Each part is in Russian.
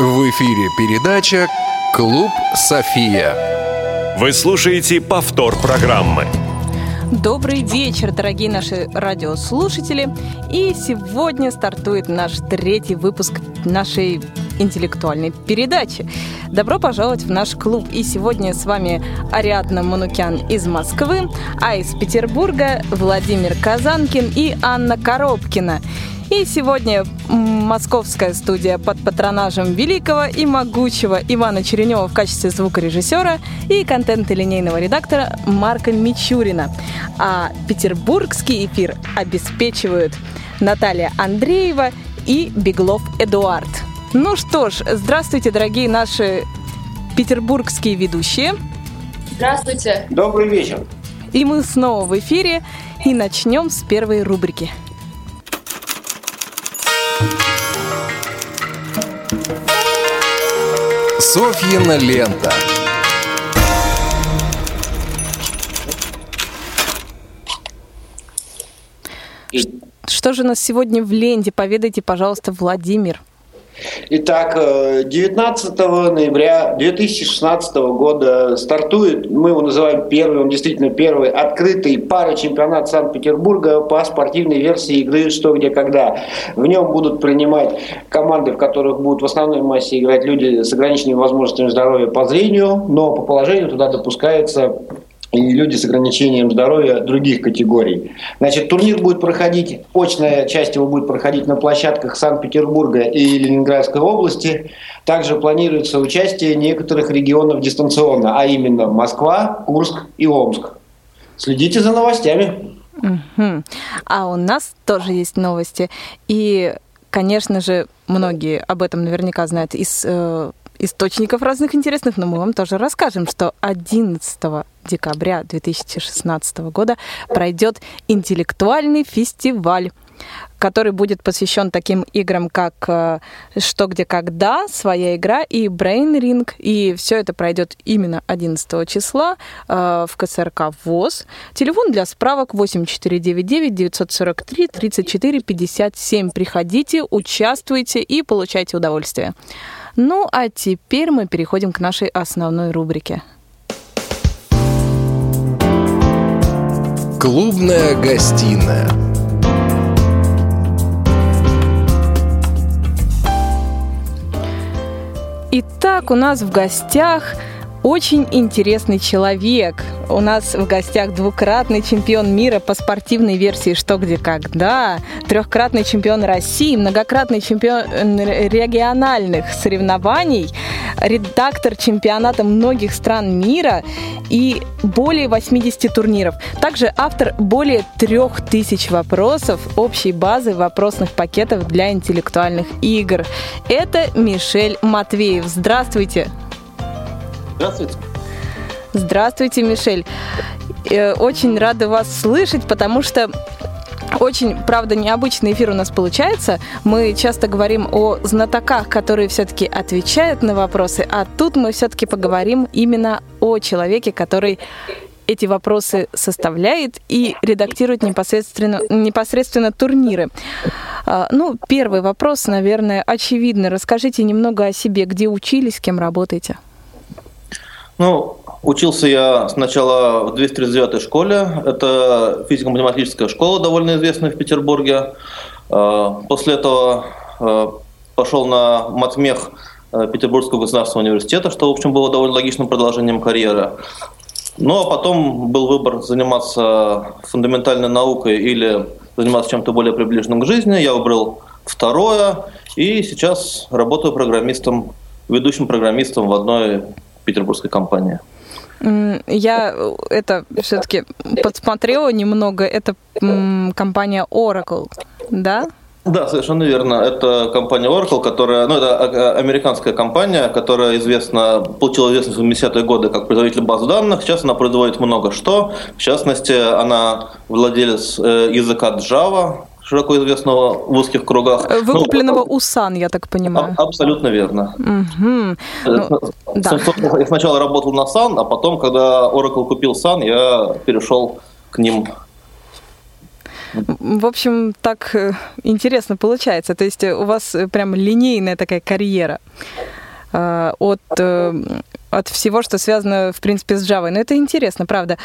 В эфире передача «Клуб София». Вы слушаете повтор программы. Добрый вечер, дорогие наши радиослушатели. И сегодня стартует наш третий выпуск нашей интеллектуальной передачи. Добро пожаловать в наш клуб. И сегодня с вами Ариадна Манукян из Москвы, а из Петербурга Владимир Казанкин и Анна Коробкина. И сегодня московская студия под патронажем великого и могучего Ивана Черенева в качестве звукорежиссера и контента линейного редактора Марка Мичурина. А петербургский эфир обеспечивают Наталья Андреева и Беглов Эдуард. Ну что ж, здравствуйте, дорогие наши петербургские ведущие. Здравствуйте. Добрый вечер. И мы снова в эфире и начнем с первой рубрики – Софьина лента. Что же нас сегодня в ленте? Поведайте, пожалуйста, Владимир. Итак, 19 э, ноября 2016 года стартует, мы его называем первый, он действительно первый, открытый чемпионат Санкт-Петербурга по спортивной версии игры «Что, где, когда». В нем будут принимать команды, в которых будут в основной массе играть люди с ограниченными возможностями здоровья по зрению, но по положению туда допускается и люди с ограничением здоровья других категорий. Значит, турнир будет проходить, очная часть его будет проходить на площадках Санкт-Петербурга и Ленинградской области. Также планируется участие некоторых регионов дистанционно, а именно Москва, Курск и Омск. Следите за новостями. Угу. А у нас тоже есть новости. И, конечно же, многие об этом наверняка знают из э, источников разных интересных, но мы вам тоже расскажем, что 11 декабря 2016 года пройдет интеллектуальный фестиваль который будет посвящен таким играм, как э, «Что, где, когда», «Своя игра» и «Brain Ring». И все это пройдет именно 11 числа э, в КСРК ВОЗ. Телефон для справок 8499 943 34 57. Приходите, участвуйте и получайте удовольствие. Ну а теперь мы переходим к нашей основной рубрике. Клубная гостиная. Итак, у нас в гостях очень интересный человек. У нас в гостях двукратный чемпион мира по спортивной версии «Что, где, когда», трехкратный чемпион России, многократный чемпион региональных соревнований, редактор чемпионата многих стран мира и более 80 турниров. Также автор более 3000 вопросов общей базы вопросных пакетов для интеллектуальных игр. Это Мишель Матвеев. Здравствуйте! Здравствуйте. Здравствуйте, Мишель. Э, очень рада вас слышать, потому что очень, правда, необычный эфир у нас получается. Мы часто говорим о знатоках, которые все-таки отвечают на вопросы, а тут мы все-таки поговорим именно о человеке, который эти вопросы составляет и редактирует непосредственно, непосредственно турниры. А, ну, первый вопрос, наверное, очевидно. Расскажите немного о себе, где учились, кем работаете. Ну, учился я сначала в 239-й школе. Это физико-математическая школа, довольно известная в Петербурге. А, после этого а, пошел на матмех а, Петербургского государственного университета, что, в общем, было довольно логичным продолжением карьеры. Ну, а потом был выбор заниматься фундаментальной наукой или заниматься чем-то более приближенным к жизни. Я выбрал второе, и сейчас работаю программистом, ведущим программистом в одной петербургской компании. Я э, это все-таки подсмотрела немного. Это компания Oracle, да? Да, совершенно верно. Это компания Oracle, которая, ну, это а, а, американская компания, которая известна, получила известность в 70-е годы как производитель баз данных. Сейчас она производит много что. В частности, она владелец э, языка Java, широко известного в узких кругах. Э, выкупленного ну, у Сан, я так понимаю. Абсолютно верно. Угу. Ну, да. Я сначала работал на Сан, а потом, когда Oracle купил Сан, я перешел к ним. В общем, так э, интересно получается. То есть у вас прям линейная такая карьера от от всего, что связано, в принципе, с Java. Но это интересно, правда.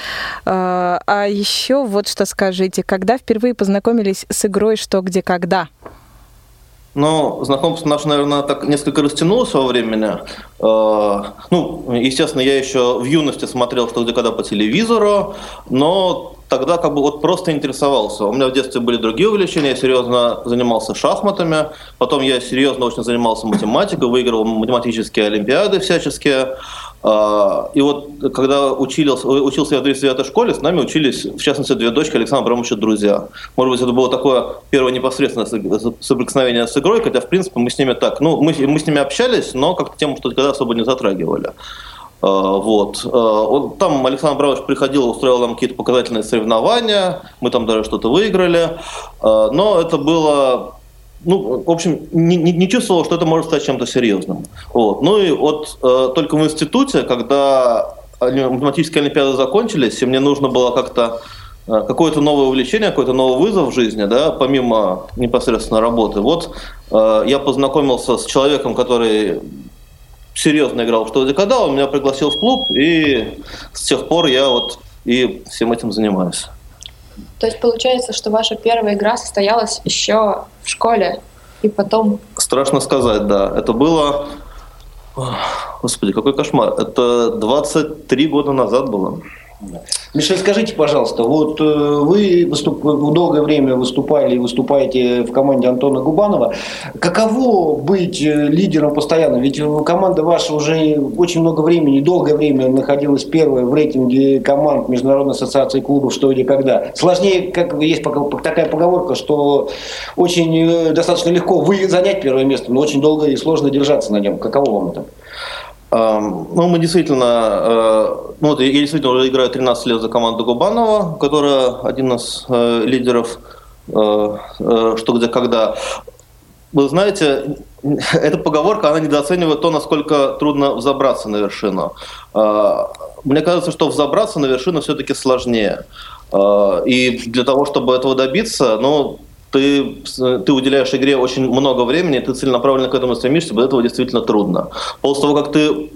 А еще вот что скажите, когда впервые познакомились с игрой «Что, где, когда»? Ну, знакомство наше, наверное, так несколько растянулось во времени. Ну, естественно, я еще в юности смотрел «Что, где, когда» по телевизору, но тогда как бы вот просто интересовался. У меня в детстве были другие увлечения, я серьезно занимался шахматами, потом я серьезно очень занимался математикой, выигрывал математические олимпиады всяческие. А, и вот когда учился, учился я в 39 школе, с нами учились, в частности, две дочки Александра Абрамовича друзья. Может быть, это было такое первое непосредственное соприкосновение с игрой, хотя, в принципе, мы с ними так, ну, мы, мы с ними общались, но как-то тему что тогда особо не затрагивали. А, вот. А, там Александр Абрамович приходил, устроил нам какие-то показательные соревнования, мы там даже что-то выиграли, а, но это было ну, в общем, не, не, чувствовал, что это может стать чем-то серьезным. Вот. Ну и вот э, только в институте, когда математические олимпиады закончились, и мне нужно было как-то какое-то новое увлечение, какой-то новый вызов в жизни, да, помимо непосредственно работы. Вот э, я познакомился с человеком, который серьезно играл что когда он меня пригласил в клуб, и с тех пор я вот и всем этим занимаюсь. То есть получается, что ваша первая игра состоялась еще в школе, и потом... Страшно сказать, да. Это было... Господи, какой кошмар. Это 23 года назад было. Мишель, скажите, пожалуйста, вот э, вы выступ... долгое время выступали и выступаете в команде Антона Губанова. Каково быть э, лидером постоянно? Ведь команда ваша уже очень много времени, долгое время находилась первой в рейтинге команд Международной ассоциации клубов «Что или когда». Сложнее, как есть такая поговорка, что очень э, достаточно легко вы занять первое место, но очень долго и сложно держаться на нем. Каково вам это? Ну, мы действительно, э, ну, вот я действительно уже играю 13 лет за команду Губанова, которая один из э, лидеров э, «Что, где, когда». Вы знаете, эта поговорка, она недооценивает то, насколько трудно взобраться на вершину. Мне кажется, что взобраться на вершину все-таки сложнее. И для того, чтобы этого добиться, ну, ты, ты уделяешь игре очень много времени, ты целенаправленно к этому стремишься, без этого действительно трудно. После того, как ты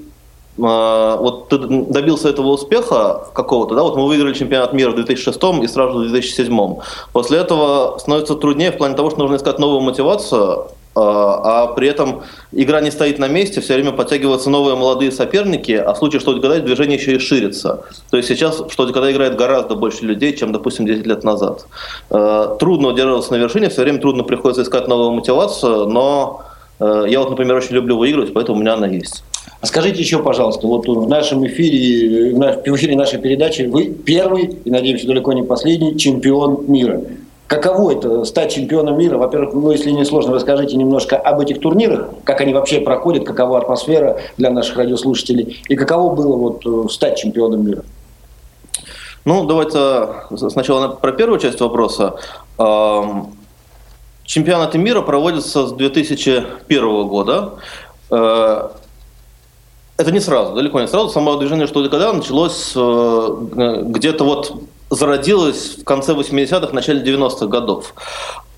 а, вот ты добился этого успеха какого-то, да, вот мы выиграли чемпионат мира в 2006 и сразу в 2007. После этого становится труднее в плане того, что нужно искать новую мотивацию, а, а при этом игра не стоит на месте, все время подтягиваются новые молодые соперники, а в случае что когда движение еще и ширится. То есть сейчас что когда играет гораздо больше людей, чем, допустим, 10 лет назад. А, трудно удерживаться на вершине, все время трудно приходится искать новую мотивацию, но а, я вот, например, очень люблю выигрывать, поэтому у меня она есть. А скажите еще, пожалуйста, вот в нашем эфире, в эфире нашей передачи вы первый, и, надеемся, далеко не последний чемпион мира. Каково это стать чемпионом мира? Во-первых, ну, если не сложно, расскажите немножко об этих турнирах, как они вообще проходят, какова атмосфера для наших радиослушателей, и каково было вот э, стать чемпионом мира? Ну, давайте сначала про первую часть вопроса. Чемпионаты мира проводятся с 2001 года. Э, это не сразу, далеко не сразу. Само движение «Что когда» началось э, где-то вот зародилась в конце 80-х, начале 90-х годов.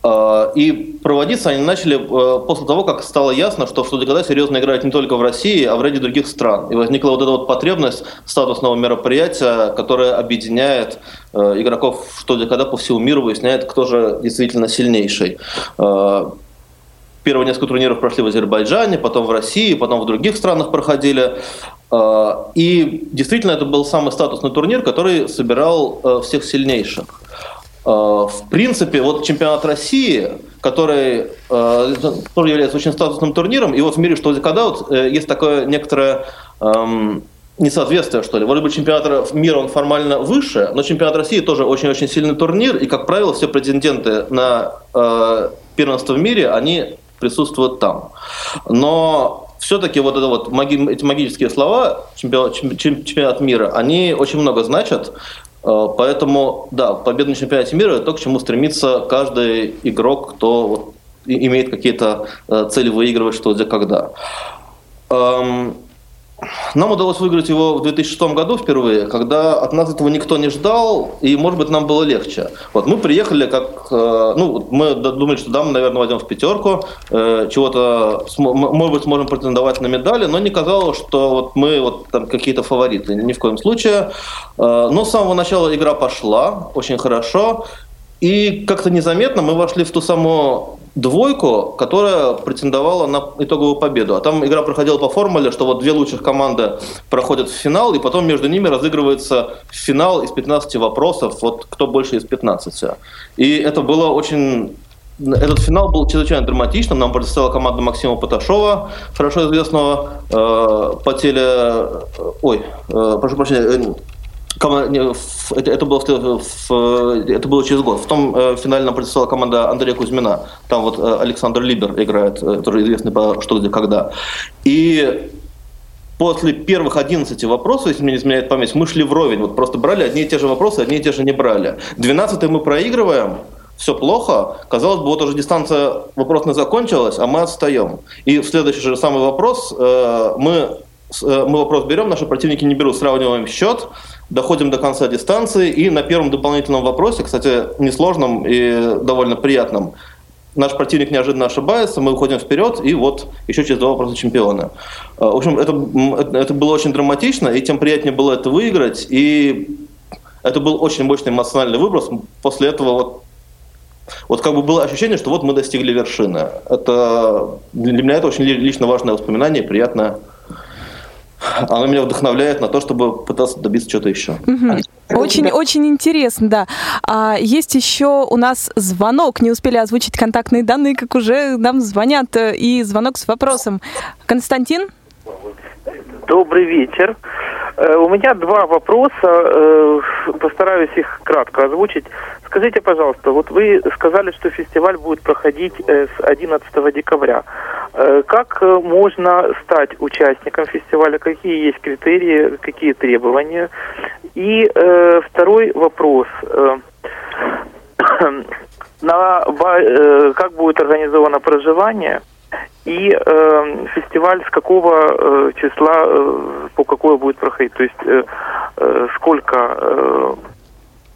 А, и проводиться они начали э, после того, как стало ясно, что что когда серьезно играет не только в России, а в ряде других стран. И возникла вот эта вот потребность статусного мероприятия, которое объединяет э, игроков что когда по всему миру, выясняет, кто же действительно сильнейший. Первые несколько турниров прошли в Азербайджане, потом в России, потом в других странах проходили. А, и действительно это был самый статусный турнир, который собирал э, всех сильнейших. А, в принципе, вот чемпионат России, который э, тоже является очень статусным турниром, и вот в мире что когда вот э, есть такое некоторое эм, несоответствие, что ли. Вроде бы чемпионат мира он формально выше, но чемпионат России тоже очень-очень сильный турнир, и, как правило, все претенденты на э, первенство в мире, они присутствуют там. Но все-таки вот это вот маги, эти магические слова чемпионат, чемпионат мира, они очень много значат. Э, поэтому, да, победа на чемпионате мира – это то, к чему стремится каждый игрок, кто имеет какие-то э, цели выигрывать, что где, когда. Нам удалось выиграть его в 2006 году впервые, когда от нас этого никто не ждал, и, может быть, нам было легче. Вот мы приехали как... Э, ну, мы думали, что да, мы, наверное, войдем в пятерку, э, чего-то, может быть, сможем претендовать на медали, но не казалось, что вот мы вот там какие-то фавориты, ни в коем случае. Э, но с самого начала игра пошла очень хорошо, и как-то незаметно мы вошли в ту самую двойку, которая претендовала на итоговую победу. А там игра проходила по формуле, что вот две лучших команды проходят в финал, и потом между ними разыгрывается финал из 15 вопросов, вот кто больше из 15. И это было очень этот финал был чрезвычайно драматичным. Нам представила команда Максима Поташова, хорошо известного э, по теле... Э, ой, э, прошу прощения, это, было, в, это было через год. В том э, финале нам представила команда Андрея Кузьмина. Там вот э, Александр Либер играет, э, тоже известный по «Что, где, когда». И после первых 11 вопросов, если мне не изменяет память, мы шли вровень. Вот просто брали одни и те же вопросы, одни и те же не брали. 12 мы проигрываем, все плохо. Казалось бы, вот уже дистанция вопросная закончилась, а мы отстаем. И в следующий же самый вопрос э, мы, э, мы вопрос берем, наши противники не берут, сравниваем счет, доходим до конца дистанции, и на первом дополнительном вопросе, кстати, несложном и довольно приятном, наш противник неожиданно ошибается, мы уходим вперед, и вот еще через два вопроса чемпиона. А, в общем, это, это было очень драматично, и тем приятнее было это выиграть, и это был очень мощный эмоциональный выброс. После этого вот, вот как бы было ощущение, что вот мы достигли вершины. Это для меня это очень лично важное воспоминание, приятное оно меня вдохновляет на то, чтобы пытаться добиться чего-то еще. Угу. Очень, очень интересно, да. А есть еще у нас звонок. Не успели озвучить контактные данные, как уже нам звонят. Э, и звонок с вопросом. Константин? Добрый вечер. Э, у меня два вопроса, э, постараюсь их кратко озвучить. Скажите, пожалуйста, вот вы сказали, что фестиваль будет проходить с 11 декабря. Как можно стать участником фестиваля? Какие есть критерии, какие требования? И второй вопрос. На, как будет организовано проживание – и э, фестиваль с какого э, числа, э, по какое будет проходить, то есть э, э, сколько э,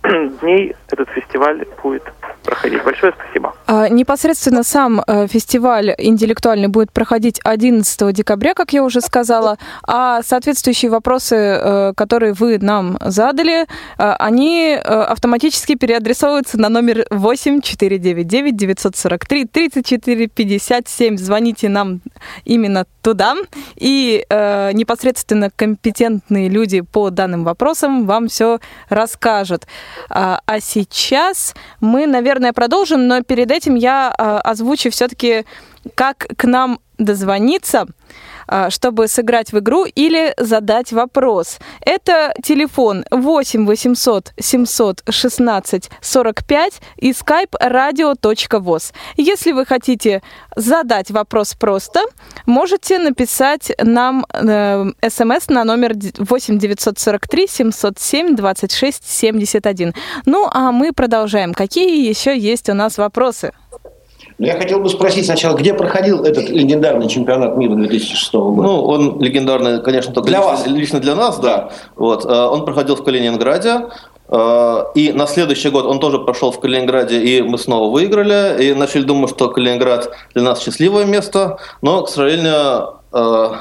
дней этот фестиваль будет проходить. Большое спасибо. А, непосредственно сам э, фестиваль интеллектуальный будет проходить 11 декабря, как я уже сказала, а соответствующие вопросы, э, которые вы нам задали, э, они автоматически переадресовываются на номер 8499 943 34 57. Звоните нам именно туда, и непосредственно компетентные люди по данным вопросам вам все расскажут. А, а сейчас мы, наверное, продолжим, но перед этим я а, озвучу все-таки, как к нам дозвониться. А, чтобы сыграть в игру или задать вопрос. Это телефон 8 800 716 45 и skype radio.voz. Если вы хотите задать вопрос просто, можете написать нам э, смс на номер 8 943 707 26 71. Ну, а мы продолжаем. Какие еще есть у нас вопросы? Но я хотел бы спросить сначала, где проходил этот легендарный чемпионат мира 2006 года? Ну, он легендарный, конечно, только для лично, вас. лично для нас, да. Вот, э, он проходил в Калининграде. Э, и на следующий год он тоже прошел в Калининграде, и мы снова выиграли. И начали думать, что Калининград для нас счастливое место. Но, к сожалению, э,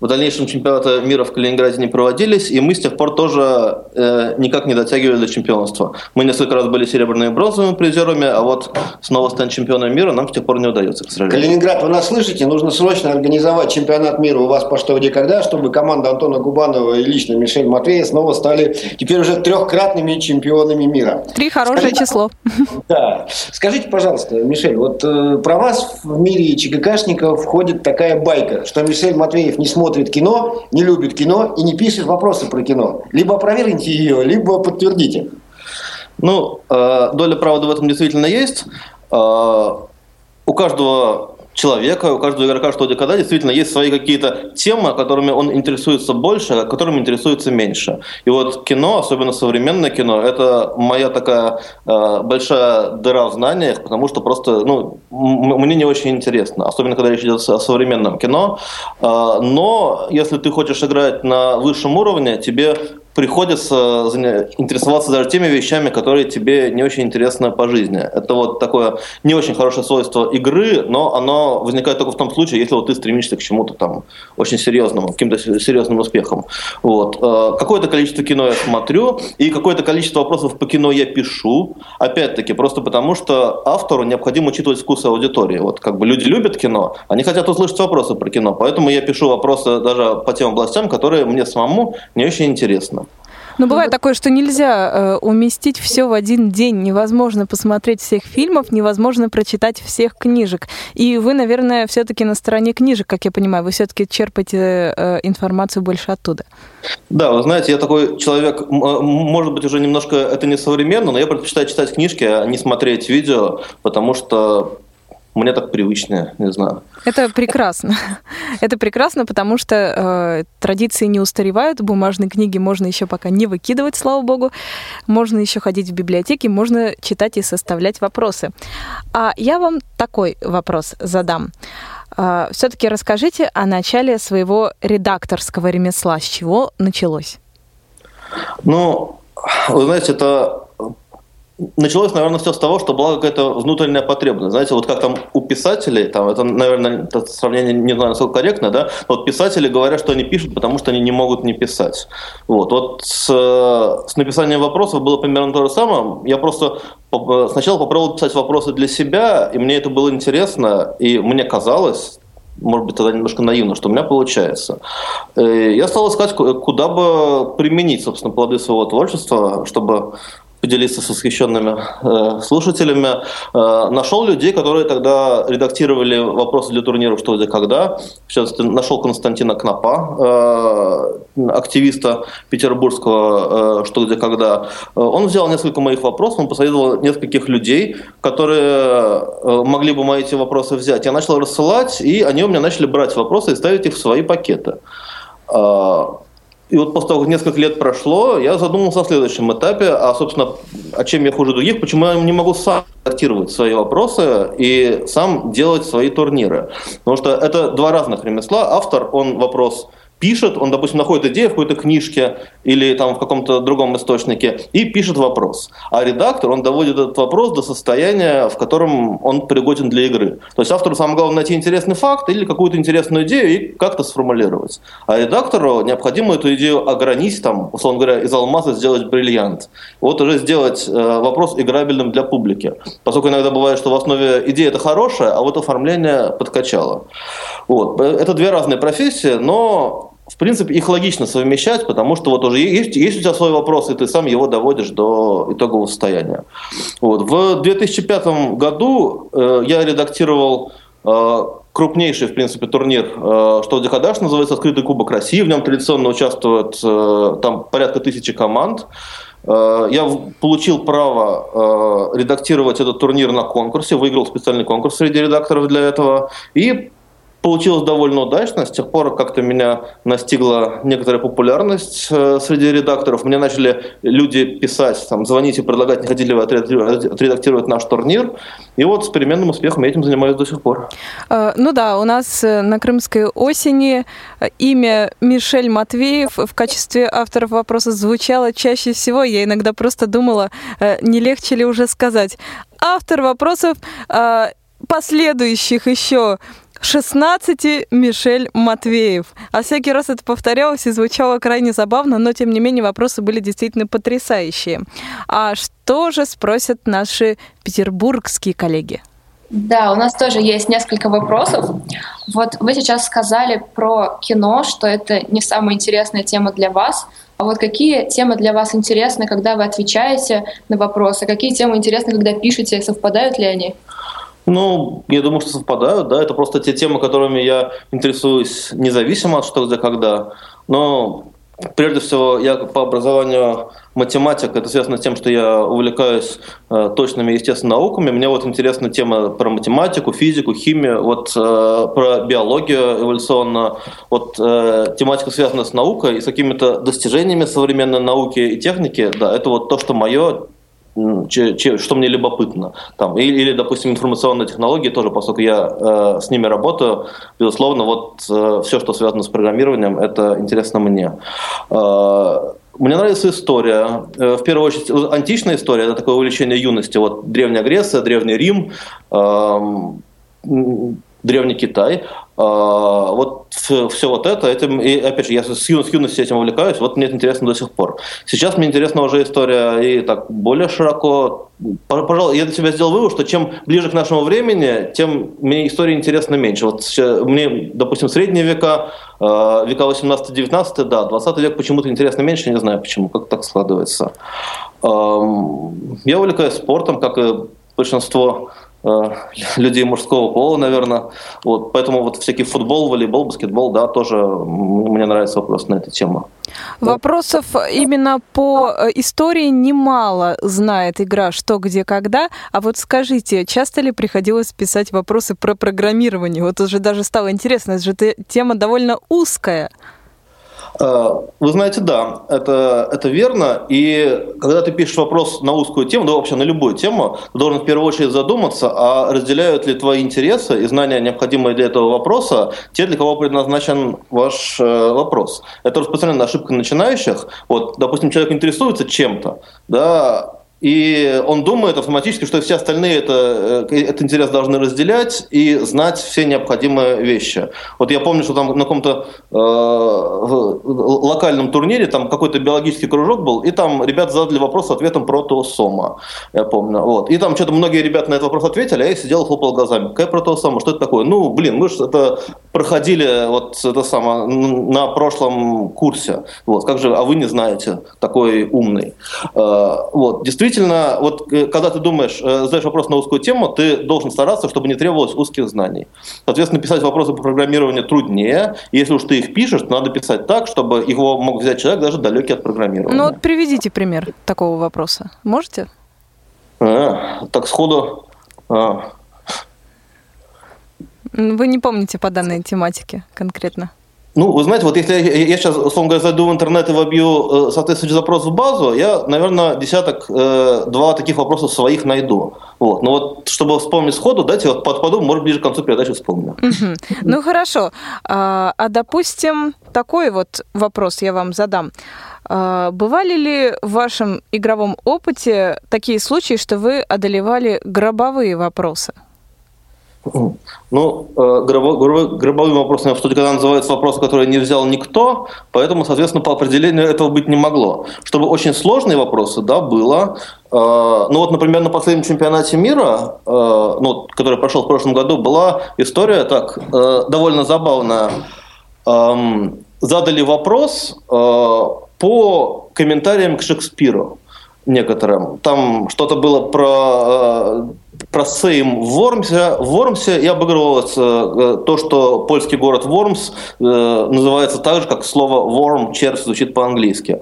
в дальнейшем чемпионаты мира в Калининграде не проводились, и мы с тех пор тоже э, никак не дотягивали до чемпионства. Мы несколько раз были серебряными и бронзовыми призерами, а вот снова стать чемпионом мира нам с тех пор не удается, к сожалению. Калининград, вы нас слышите? Нужно срочно организовать чемпионат мира у вас по что, где, когда, чтобы команда Антона Губанова и лично Мишель Матвея снова стали теперь уже трехкратными чемпионами мира. Три хорошее Скажите, число. Да. Скажите, пожалуйста, Мишель, вот э, про вас в мире ЧГКшников входит такая байка, что Мишель Матвеев не сможет смотрит кино, не любит кино и не пишет вопросы про кино. Либо опровергните ее, либо подтвердите. Ну, э, доля правды в этом действительно есть. Э, у каждого человека, у каждого игрока что когда действительно есть свои какие-то темы, которыми он интересуется больше, которыми интересуется меньше. И вот кино, особенно современное кино, это моя такая э, большая дыра в знаниях, потому что просто ну, мне не очень интересно, особенно когда речь идет о современном кино. Э, но если ты хочешь играть на высшем уровне, тебе приходится интересоваться даже теми вещами, которые тебе не очень интересны по жизни. Это вот такое не очень хорошее свойство игры, но оно возникает только в том случае, если вот ты стремишься к чему-то там очень серьезному, каким-то серьезным успехам. Вот. Э, какое-то количество кино я смотрю, и какое-то количество вопросов по кино я пишу, опять-таки, просто потому что автору необходимо учитывать вкусы аудитории. Вот как бы люди любят кино, они хотят услышать вопросы про кино, поэтому я пишу вопросы даже по тем областям, которые мне самому не очень интересны. Но бывает такое, что нельзя э, уместить все в один день. Невозможно посмотреть всех фильмов, невозможно прочитать всех книжек. И вы, наверное, все-таки на стороне книжек, как я понимаю. Вы все-таки черпаете э, информацию больше оттуда. Да, вы знаете, я такой человек, э, может быть, уже немножко это не современно, но я предпочитаю читать книжки, а не смотреть видео, потому что мне так привычнее, не знаю. Это прекрасно. Это прекрасно, потому что э, традиции не устаревают. Бумажные книги можно еще пока не выкидывать, слава богу. Можно еще ходить в библиотеки, можно читать и составлять вопросы. А я вам такой вопрос задам. Э, Все-таки расскажите о начале своего редакторского ремесла. С чего началось? Ну, вы знаете, это Началось, наверное, все с того, что была какая-то внутренняя потребность. Знаете, вот как там у писателей, там, это, наверное, это сравнение не знаю, насколько корректно, да, вот писатели говорят, что они пишут, потому что они не могут не писать. Вот, вот с, с написанием вопросов было примерно то же самое. Я просто сначала попробовал писать вопросы для себя, и мне это было интересно, и мне казалось, может быть, тогда немножко наивно, что у меня получается. Э, я стал искать, куда бы применить, собственно, плоды своего творчества, чтобы поделиться с восхищенными э, слушателями. Э, нашел людей, которые тогда редактировали вопросы для турниров «Что, где, когда». Сейчас нашел Константина Кнопа, э, активиста петербургского э, «Что, где, когда». Э, он взял несколько моих вопросов, он посоветовал нескольких людей, которые э, могли бы мои эти вопросы взять. Я начал рассылать, и они у меня начали брать вопросы и ставить их в свои пакеты. Э, и вот после того, как несколько лет прошло, я задумался о следующем этапе, а, собственно, о чем я хуже других, почему я не могу сам редактировать свои вопросы и сам делать свои турниры. Потому что это два разных ремесла. Автор, он вопрос пишет, он, допустим, находит идею в какой-то книжке или там в каком-то другом источнике и пишет вопрос. А редактор, он доводит этот вопрос до состояния, в котором он пригоден для игры. То есть автору самое главное найти интересный факт или какую-то интересную идею и как-то сформулировать. А редактору необходимо эту идею ограничить, там, условно говоря, из алмаза сделать бриллиант. Вот уже сделать э, вопрос играбельным для публики. Поскольку иногда бывает, что в основе идея это хорошая, а вот оформление подкачало. Вот. Это две разные профессии, но в принципе, их логично совмещать, потому что вот уже есть, есть у тебя свой вопрос, и ты сам его доводишь до итогового состояния. Вот. В 2005 году э, я редактировал э, крупнейший, в принципе, турнир, э, что Дихадаш называется «Открытый кубок России». В нем традиционно участвуют э, там порядка тысячи команд. Э, я получил право э, редактировать этот турнир на конкурсе, выиграл специальный конкурс среди редакторов для этого и Получилось довольно удачно. С тех пор как-то меня настигла некоторая популярность э, среди редакторов. Мне начали люди писать, там, звонить и предлагать, не хотели ли вы отредактировать наш турнир. И вот с переменным успехом я этим занимаюсь до сих пор. Э, ну да, у нас э, на Крымской осени имя Мишель Матвеев в качестве авторов вопроса звучало чаще всего. Я иногда просто думала, не легче ли уже сказать. Автор вопросов последующих еще 16 Мишель Матвеев. А всякий раз это повторялось и звучало крайне забавно, но тем не менее вопросы были действительно потрясающие. А что же спросят наши петербургские коллеги? Да, у нас тоже есть несколько вопросов. Вот вы сейчас сказали про кино, что это не самая интересная тема для вас. А вот какие темы для вас интересны, когда вы отвечаете на вопросы? Какие темы интересны, когда пишете? Совпадают ли они? Ну, я думаю, что совпадают, да, это просто те темы, которыми я интересуюсь независимо от что, где, когда. Но Прежде всего, я по образованию математик. Это связано с тем, что я увлекаюсь э, точными естественными науками. Мне вот интересна тема про математику, физику, химию, вот э, про биологию эволюционно. Вот э, тематика связана с наукой и с какими-то достижениями современной науки и техники. Да, это вот то, что мое, что мне любопытно. Там, или, или, допустим, информационные технологии тоже, поскольку я э, с ними работаю, безусловно, вот э, все, что связано с программированием, это интересно мне. Э, мне нравится история. Э, в первую очередь, античная история – это такое увлечение юности. Вот Древняя Греция, Древний Рим, эм, Древний Китай. А, вот все вот это, этим, и опять же, я с, ю, с юности этим увлекаюсь, вот мне это интересно до сих пор. Сейчас мне интересна уже история и так более широко. Пожалуй, я для себя сделал вывод, что чем ближе к нашему времени, тем мне история интересна меньше. Вот мне, допустим, средние века, а, века 18-19, да, 20 век почему-то интересно меньше, не знаю почему, как так складывается. Я увлекаюсь спортом, как и большинство людей мужского пола, наверное. Вот, поэтому вот всякий футбол, волейбол, баскетбол, да, тоже мне нравится вопрос на эту тему. Вопросов именно по э, истории немало знает игра «Что, где, когда». А вот скажите, часто ли приходилось писать вопросы про программирование? Вот уже даже стало интересно, это же тема довольно узкая. Э, вы знаете, да, это, это верно. И когда ты пишешь вопрос на узкую тему, да вообще на любую тему, ты должен в первую очередь задуматься, а разделяют ли твои интересы и знания, необходимые для этого вопроса, те, для кого предназначен ваш э, вопрос. Это распространенная ошибка начинающих. Вот, допустим, человек интересуется чем-то, да, и он думает автоматически, что все остальные это, э, этот интерес должны разделять и знать все необходимые вещи. Вот я помню, что там на каком-то э, локальном турнире там какой-то биологический кружок был, и там ребята задали вопрос с ответом протеосома, я помню. Вот. И там что-то многие ребята на этот вопрос ответили, а я сидел и хлопал глазами. Какая протеосома? Что это такое? Ну, блин, мы же это проходили вот это самое на прошлом курсе. Вот, как же, а вы не знаете, такой умный. Э, вот, действительно, действительно, вот э, когда ты думаешь, э, задаешь вопрос на узкую тему, ты должен стараться, чтобы не требовалось узких знаний. Соответственно, писать вопросы по программированию труднее. Если уж ты их пишешь, то надо писать так, чтобы его мог взять человек даже далекий от программирования. Ну вот приведите пример такого вопроса. Можете? А, так сходу... А. Вы не помните по данной тематике конкретно? Ну, вы знаете, вот если я, я сейчас, условно говоря, зайду в интернет и вобью э, соответствующий запрос в базу, я, наверное, десяток, э, два таких вопросов своих найду. Вот. Но вот, чтобы вспомнить сходу, дайте вот подпаду, может, ближе к концу передачи вспомню. Ну, хорошо. А, а, допустим, такой вот вопрос я вам задам. А, бывали ли в вашем игровом опыте такие случаи, что вы одолевали гробовые вопросы? Ну, э, гробовым вопросом в студии когда называется вопрос, который не взял никто, поэтому, соответственно, по определению этого быть не могло. Чтобы очень сложные вопросы, да, было. Э, ну вот, например, на последнем чемпионате мира, э, ну, который прошел в прошлом году, была история так довольно забавная. Эм, задали вопрос по комментариям к Шекспиру некоторым. Там что-то было про про Сейм в Вормсе. В Вормсе и обыгрывалось э, то, что польский город Вормс э, называется так же, как слово worm, червь звучит по-английски.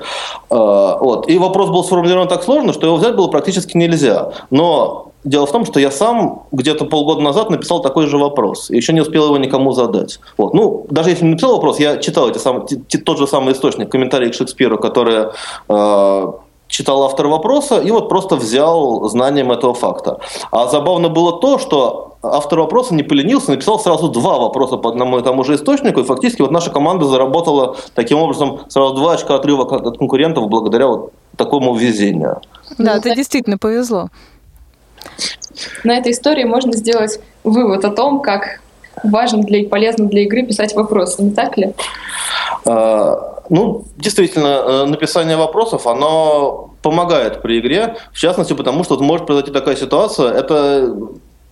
Э, вот. И вопрос был сформулирован так сложно, что его взять было практически нельзя. Но Дело в том, что я сам где-то полгода назад написал такой же вопрос. И еще не успел его никому задать. Вот. Ну, даже если не написал вопрос, я читал эти самые, тот же самый источник, комментарии к Шекспиру, которые э, читал автор вопроса и вот просто взял знанием этого факта. А забавно было то, что автор вопроса не поленился, написал сразу два вопроса по одному и тому же источнику, и фактически вот наша команда заработала таким образом сразу два очка отрыва от конкурентов благодаря вот такому везению. Да, это действительно повезло. На этой истории можно сделать вывод о том, как важно для и полезно для игры писать вопросы, не так ли? А, ну, действительно, э, написание вопросов, оно помогает при игре, в частности, потому что может произойти такая ситуация, это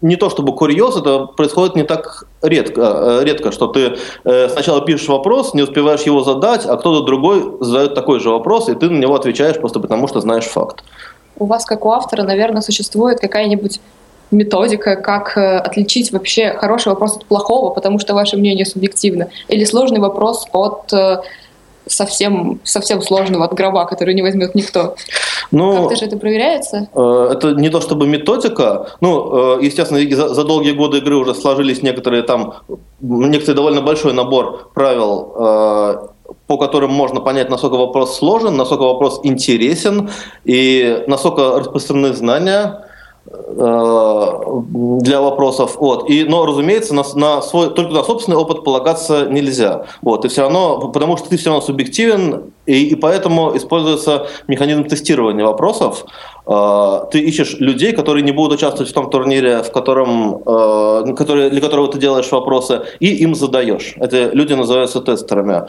не то чтобы курьез, это происходит не так редко, э, редко, что ты э, сначала пишешь вопрос, не успеваешь его задать, а кто-то другой задает такой же вопрос, и ты на него отвечаешь просто потому, что знаешь факт. У вас, как у автора, наверное, существует какая-нибудь методика, как отличить вообще хороший вопрос от плохого, потому что ваше мнение субъективно, или сложный вопрос от совсем, совсем сложного от гроба, который не возьмет никто. Ну, Как-то же это проверяется? Э, Это не то чтобы методика. Ну, э, естественно, за, за долгие годы игры уже сложились некоторые там, некоторый довольно большой набор правил, э, по которым можно понять, насколько вопрос сложен, насколько вопрос интересен и насколько распространены знания э, для вопросов. Вот. И, но, разумеется, на, на свой, только на собственный опыт полагаться нельзя. Вот. И все равно, потому что ты все равно субъективен, и, и поэтому используется механизм тестирования вопросов. Э, Ты ищешь людей, которые не будут участвовать в том турнире, в котором, э, который, для которого ты делаешь вопросы, и им задаешь. Эти люди называются тестерами.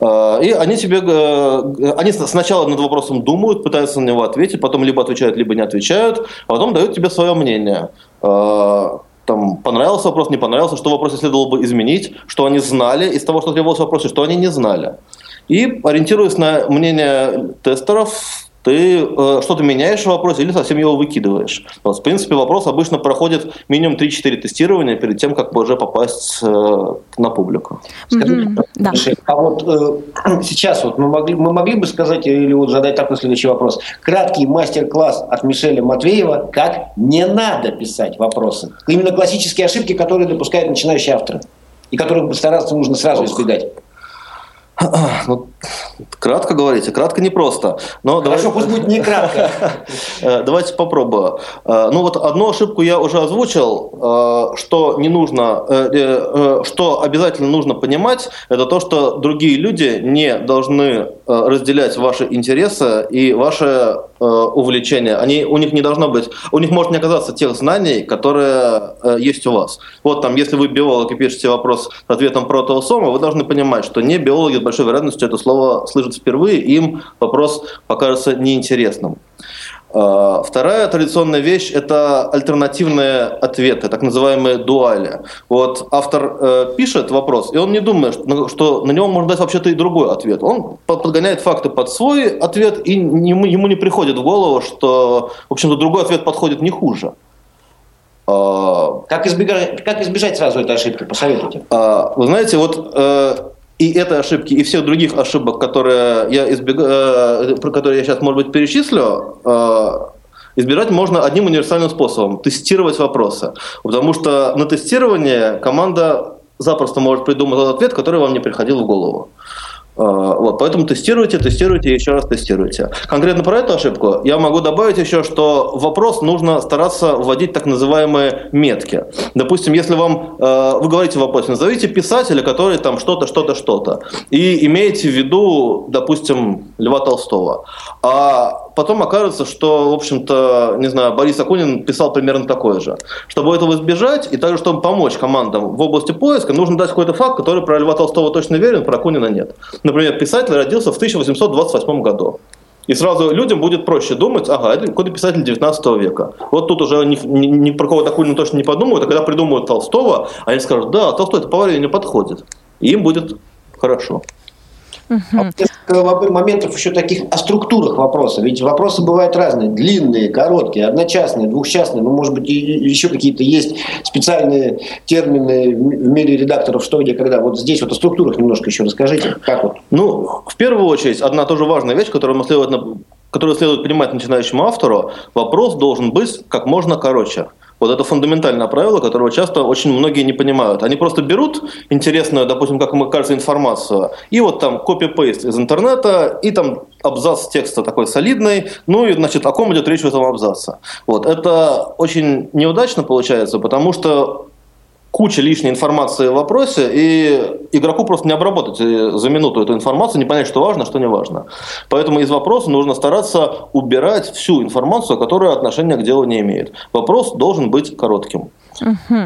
Э, И они тебе, э, они сначала над вопросом думают, пытаются на него ответить, потом либо отвечают, либо не отвечают, а потом дают тебе свое мнение. Э, Там понравился вопрос, не понравился, что в вопросе следовало бы изменить, что они знали из того, что требовалось в вопросе, что они не знали. И ориентируясь на мнение тестеров, ты э, что-то меняешь в вопросе или совсем его выкидываешь. Вот, в принципе, вопрос обычно проходит минимум 3-4 тестирования перед тем, как уже попасть э, на публику. Скажите, Мгм, да. Мишель, А вот э, сейчас вот мы могли, мы могли бы сказать или вот задать такой следующий вопрос. Краткий мастер-класс от Мишеля Матвеева, как не надо писать вопросы. Именно классические ошибки, которые допускают начинающие авторы. И которых стараться нужно сразу избегать. Ну, кратко говорите, кратко непросто. Но Хорошо, давай- пусть будет не кратко. Э, Давайте попробую. Э, Ну вот одну ошибку я уже озвучил, э, что не нужно, что обязательно нужно понимать, это то, что другие люди не должны разделять ваши интересы и ваши увлечения. Они, у них не должно быть, у них может не оказаться тех знаний, которые есть у вас. Вот там, если вы биолог и пишете вопрос с ответом про теосома, вы должны понимать, что не биологи с большой вероятностью это слово слышат впервые, им вопрос покажется неинтересным. А, Вторая традиционная вещь – это альтернативные ответы, так называемые дуали. Вот автор э, пишет вопрос, и он не думает, что на, что на него можно дать вообще-то и другой ответ. Он по- подгоняет факты под свой ответ, и ему, ему не приходит в голову, что, в общем-то, другой ответ подходит не хуже. А, Как избегать, как избежать сразу этой ошибки? Посоветуйте. а, Вы знаете, вот э, и этой ошибки, и всех других ошибок, которые я, избегаю, про которые я сейчас, может быть, перечислю, э, избирать можно одним универсальным способом – тестировать вопросы. Потому что на тестирование команда запросто может придумать тот ответ, который вам не приходил в голову. Э, Вот, поэтому тестируйте, тестируйте и еще раз тестируйте. Конкретно про эту ошибку я могу добавить еще, что вопрос нужно стараться вводить так называемые метки. Допустим, если вам э, вы говорите в вопросе, назовите писателя, который там что-то, что-то, что-то, и имеете в виду, допустим, Льва Толстого, а потом окажется, что, в общем-то, не знаю, Борис Акунин писал примерно такое же. Чтобы этого избежать, и также, чтобы помочь командам в области поиска, нужно дать какой-то факт, который про Льва Толстого точно верен, про Акунина нет. Например, писатель родился в 1828 году. И сразу людям будет проще думать, ага, это какой-то писатель 19 века. Вот тут уже ни, ни- ни про кого Акунина точно не подумают, а когда придумают Толстого, они скажут, да, Толстой это по времени подходит. И им будет хорошо. А воп- моментов еще таких о структурах вопроса. Ведь вопросы бывают разные. Длинные, короткие, одночастные, двухчастные. Ну, может быть, и- еще какие-то есть специальные термины в мире редакторов, что, где, когда. Вот здесь вот о структурах немножко еще расскажите. Как вот? Ну, в первую очередь, одна тоже важная вещь, которую, следует, которую следует понимать начинающему автору, вопрос должен быть как можно короче. Вот это фундаментальное правило, которого часто очень многие не понимают. Они просто берут интересную, допустим, как им кажется, информацию, и вот там копи-пейст из интернета, и там абзац текста такой солидный, ну и, значит, о ком идет речь в этом абзаце. Вот. Это очень неудачно получается, потому что куча лишней информации в вопросе, и игроку просто не обработать за минуту эту информацию, не понять, что важно, что не важно. Поэтому из вопроса нужно стараться убирать всю информацию, которая отношения к делу не имеет. Вопрос должен быть коротким.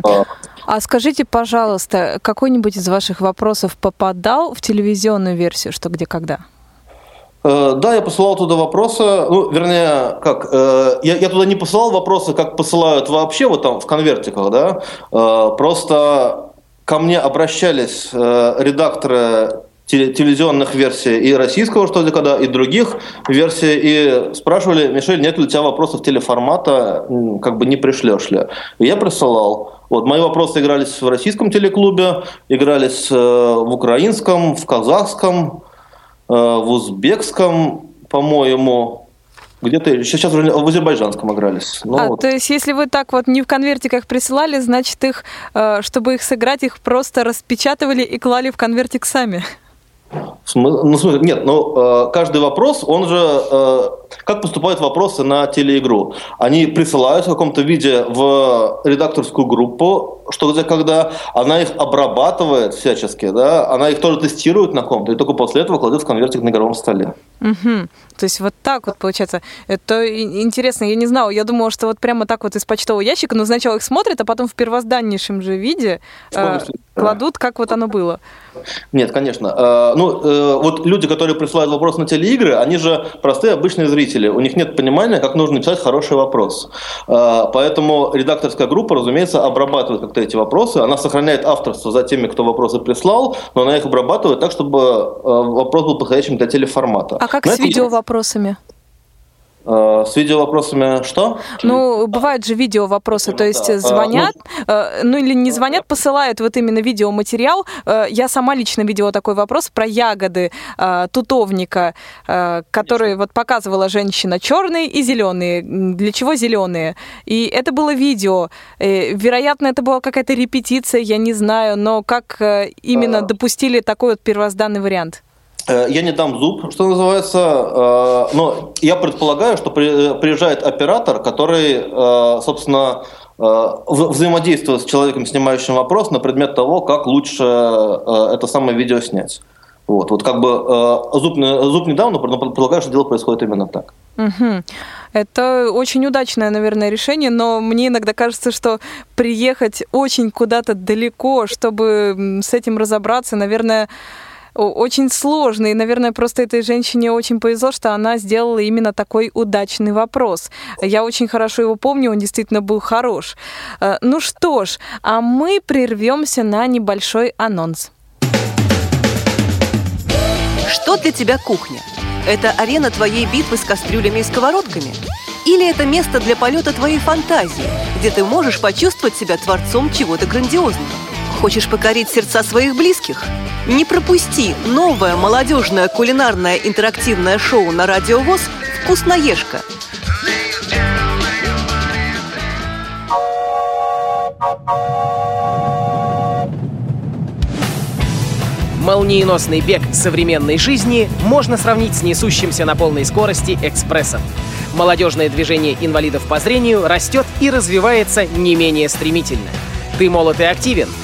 А, А скажите, пожалуйста, какой-нибудь из ваших вопросов попадал в телевизионную версию «Что, где, когда»? Э, Да, я посылал туда вопросы, ну, вернее, как, э, я, я туда не посылал вопросы, как посылают вообще, вот там в конвертиках, да, Э, просто ко мне обращались редакторы теле- телевизионных версий и российского «Что, где, когда», и других версий, и спрашивали, Мишель, нет ли у тебя вопросов телеформата, как бы не пришлешь ли? И я присылал. Вот, мои вопросы игрались в российском телеклубе, игрались в украинском, в казахском, в узбекском, по-моему, где-то сейчас уже в азербайджанском игрались. Ну, а, вот. То есть, если вы так вот не в конвертиках присылали, значит, их, чтобы их сыграть, их просто распечатывали и клали в конвертик сами? Ну, смысле, нет, ну, э, каждый вопрос, он же, э, как поступают вопросы на телеигру? Они присылают в каком-то виде в редакторскую группу, что когда она их обрабатывает всячески, да, она их тоже тестирует на ком-то, и только после этого кладет в конвертик на игровом столе. Угу. То есть вот так вот получается. Это интересно, я не знала. Я думала, что вот прямо так вот из почтового ящика, но сначала их смотрят, а потом в первозданнейшем же виде э, кладут, как вот оно было. Нет, конечно. Э, ну, э, вот люди, которые присылают вопрос на телеигры, они же простые обычные зрители. У них нет понимания, как нужно написать хороший вопрос. Э, поэтому редакторская группа, разумеется, обрабатывает как-то эти вопросы. Она сохраняет авторство за теми, кто вопросы прислал, но она их обрабатывает так, чтобы вопрос был подходящим для телеформата. А как но с видеовопросами? Э, с видео-вопросами что? Ну, бывают же видео-вопросы, то есть да. звонят, а, ну, ну или не звонят, посылают вот именно видеоматериал. Э, я сама лично видела такой вопрос про ягоды тутовника, который вот показывала женщина черные и зеленые. Для чего зеленые? И это было видео. Вероятно, это была какая-то репетиция, я не знаю, но как именно допустили такой вот первозданный вариант? Э, я не дам зуб, что называется, э, но я предполагаю, что приезжает оператор, который, э, собственно, взаимодействует с человеком, снимающим вопрос на предмет того, как лучше это самое видео снять. Вот, вот как бы зуб, зуб недавно, но предполагаю, что дело происходит именно так. Угу. Это очень удачное, наверное, решение, но мне иногда кажется, что приехать очень куда-то далеко, чтобы с этим разобраться, наверное, очень сложный. И, наверное, просто этой женщине очень повезло, что она сделала именно такой удачный вопрос. Я очень хорошо его помню, он действительно был хорош. Э, ну что ж, а мы прервемся на небольшой анонс. Что для тебя кухня? Это арена твоей битвы с кастрюлями и сковородками? Или это место для полета твоей фантазии, где ты можешь почувствовать себя творцом чего-то грандиозного? Хочешь покорить сердца своих близких? Не пропусти новое молодежное кулинарное интерактивное шоу на Радио ВОЗ «Вкусноежка». Молниеносный бег современной жизни можно сравнить с несущимся на полной скорости экспрессом. Молодежное движение инвалидов по зрению растет и развивается не менее стремительно. Ты молод и активен –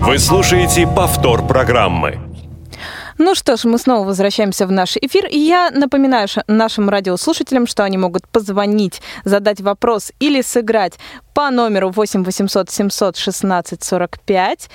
Вы слушаете повтор программы. Ну что ж, мы снова возвращаемся в наш эфир. И я напоминаю нашим радиослушателям, что они могут позвонить, задать вопрос или сыграть по номеру 8 800 700 16 45,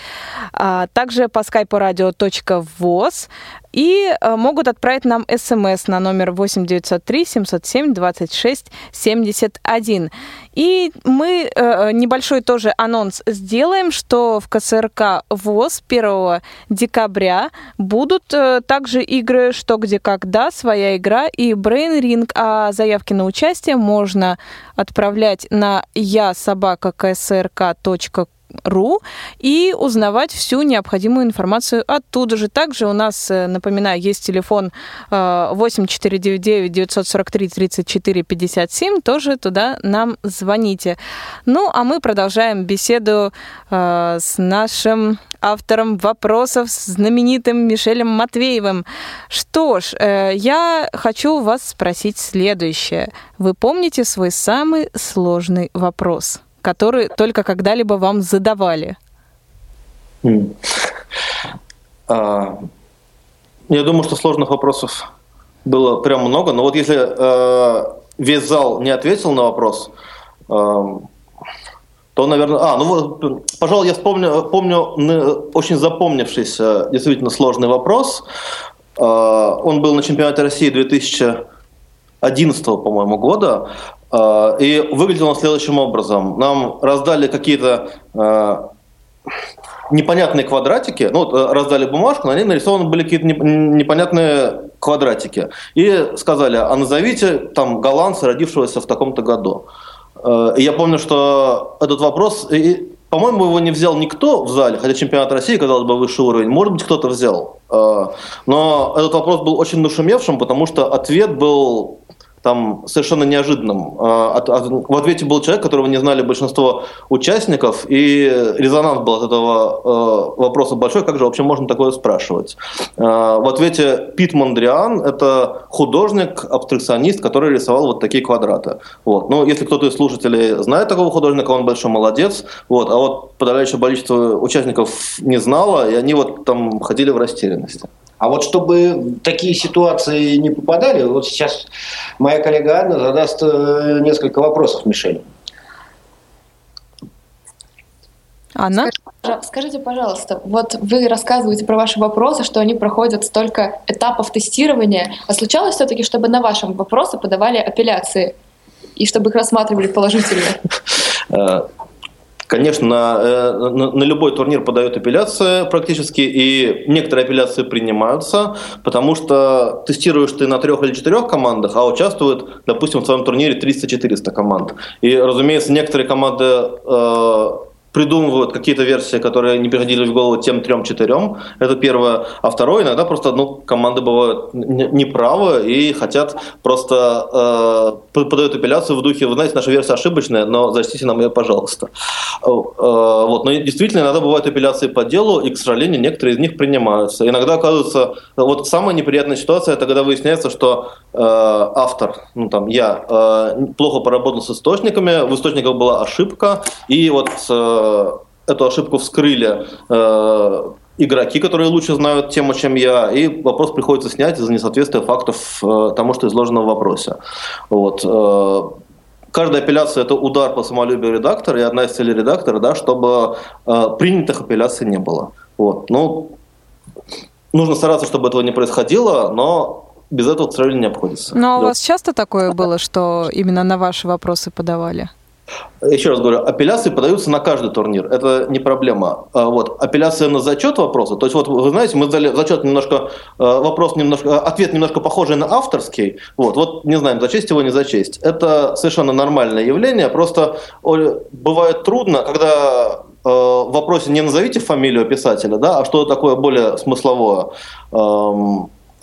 а также по скайпу радио.воз и э, могут отправить нам смс на номер 8 903 707 26 71. И мы э, небольшой тоже анонс сделаем, что в КСРК ВОЗ 1 декабря будут э, также игры «Что, где, когда», «Своя игра» и «Brain Ring», а заявки на участие можно отправлять на я собака КСРК.ком ру и узнавать всю необходимую информацию оттуда же. Также у нас, э, напоминаю, есть телефон 8499 943 34 57, тоже туда нам звоните. Ну, а мы продолжаем беседу э, с нашим автором вопросов, знаменитым Мишелем Матвеевым. Что ж, э, я хочу вас спросить следующее. Вы помните свой самый сложный вопрос? Которые только когда-либо вам задавали? А, я думаю, что сложных вопросов было прям много, но вот если э, весь зал не ответил на вопрос, э, то, наверное... А, ну вот, пожалуй, я вспомню, помню очень запомнившийся, действительно сложный вопрос. Э, он был на чемпионате России 2000 2011, по-моему, года. Э, и выглядело он следующим образом. Нам раздали какие-то э, непонятные квадратики, ну, вот раздали бумажку, на ней нарисованы были какие-то непонятные квадратики. И сказали, а назовите там голландца, родившегося в таком-то году. Я помню, что этот вопрос, по-моему, его не взял никто в зале, хотя чемпионат России, казалось бы, высший уровень. Может быть, кто-то взял. Но этот вопрос был очень нашумевшим, потому что ответ был там совершенно неожиданным. А, в ответе был человек, которого не знали большинство участников, и резонанс был от этого э, вопроса большой, как же вообще можно такое спрашивать. А, в ответе Пит Мондриан – это художник, абстракционист, который рисовал вот такие квадраты. Вот. Ну, если кто-то из слушателей знает такого художника, он большой молодец. Вот. А вот подавляющее количество участников не знало, и они вот там ходили в растерянности. А вот чтобы такие ситуации не попадали, вот сейчас моя коллега Анна задаст э, несколько вопросов Мишель. Анна? Скажите, пожалуйста, вот вы рассказываете про ваши вопросы, что они проходят столько этапов тестирования. А случалось все-таки, чтобы на ваши вопросы подавали апелляции и чтобы их рассматривали положительно? Конечно, на, э, на, на любой турнир подают апелляции практически, и некоторые апелляции принимаются, потому что тестируешь ты на трех или четырех командах, а участвуют, допустим, в твоем турнире 300-400 команд. И, разумеется, некоторые команды э, придумывают какие-то версии, которые не приходили в голову тем трем-четырем. Это первое. А второе, иногда просто ну, команды бывают неправы и хотят просто э, подают апелляцию в духе, вы знаете, наша версия ошибочная, но зачтите нам ее, пожалуйста. Э, вот. Но действительно, иногда бывают апелляции по делу, и, к сожалению, некоторые из них принимаются. Иногда оказывается, вот самая неприятная ситуация, это когда выясняется, что э, автор, ну там я, э, плохо поработал с источниками, в источниках была ошибка, и вот Э, эту ошибку вскрыли э, игроки, которые лучше знают тему, чем я, и вопрос приходится снять из-за несоответствия фактов э, тому, что изложено в вопросе. Вот. Каждая апелляция – это удар по самолюбию редактора, и одна из целей редактора, да, чтобы принятых апелляций не было. Вот. Ну, нужно стараться, чтобы этого не происходило, но без этого, к сожалению, не обходится. Но у вас часто такое было, что именно на ваши вопросы подавали? Еще раз говорю, апелляции подаются на каждый турнир, это не проблема. А вот, апелляция на зачет вопроса, то есть вот вы знаете, мы дали зачет немножко, э, вопрос немножко, э, ответ немножко похожий на авторский, вот, вот не знаем, зачесть его, не зачесть. Это совершенно нормальное явление, просто бывает трудно, когда э, в вопросе не назовите фамилию писателя, да, а что такое более смысловое.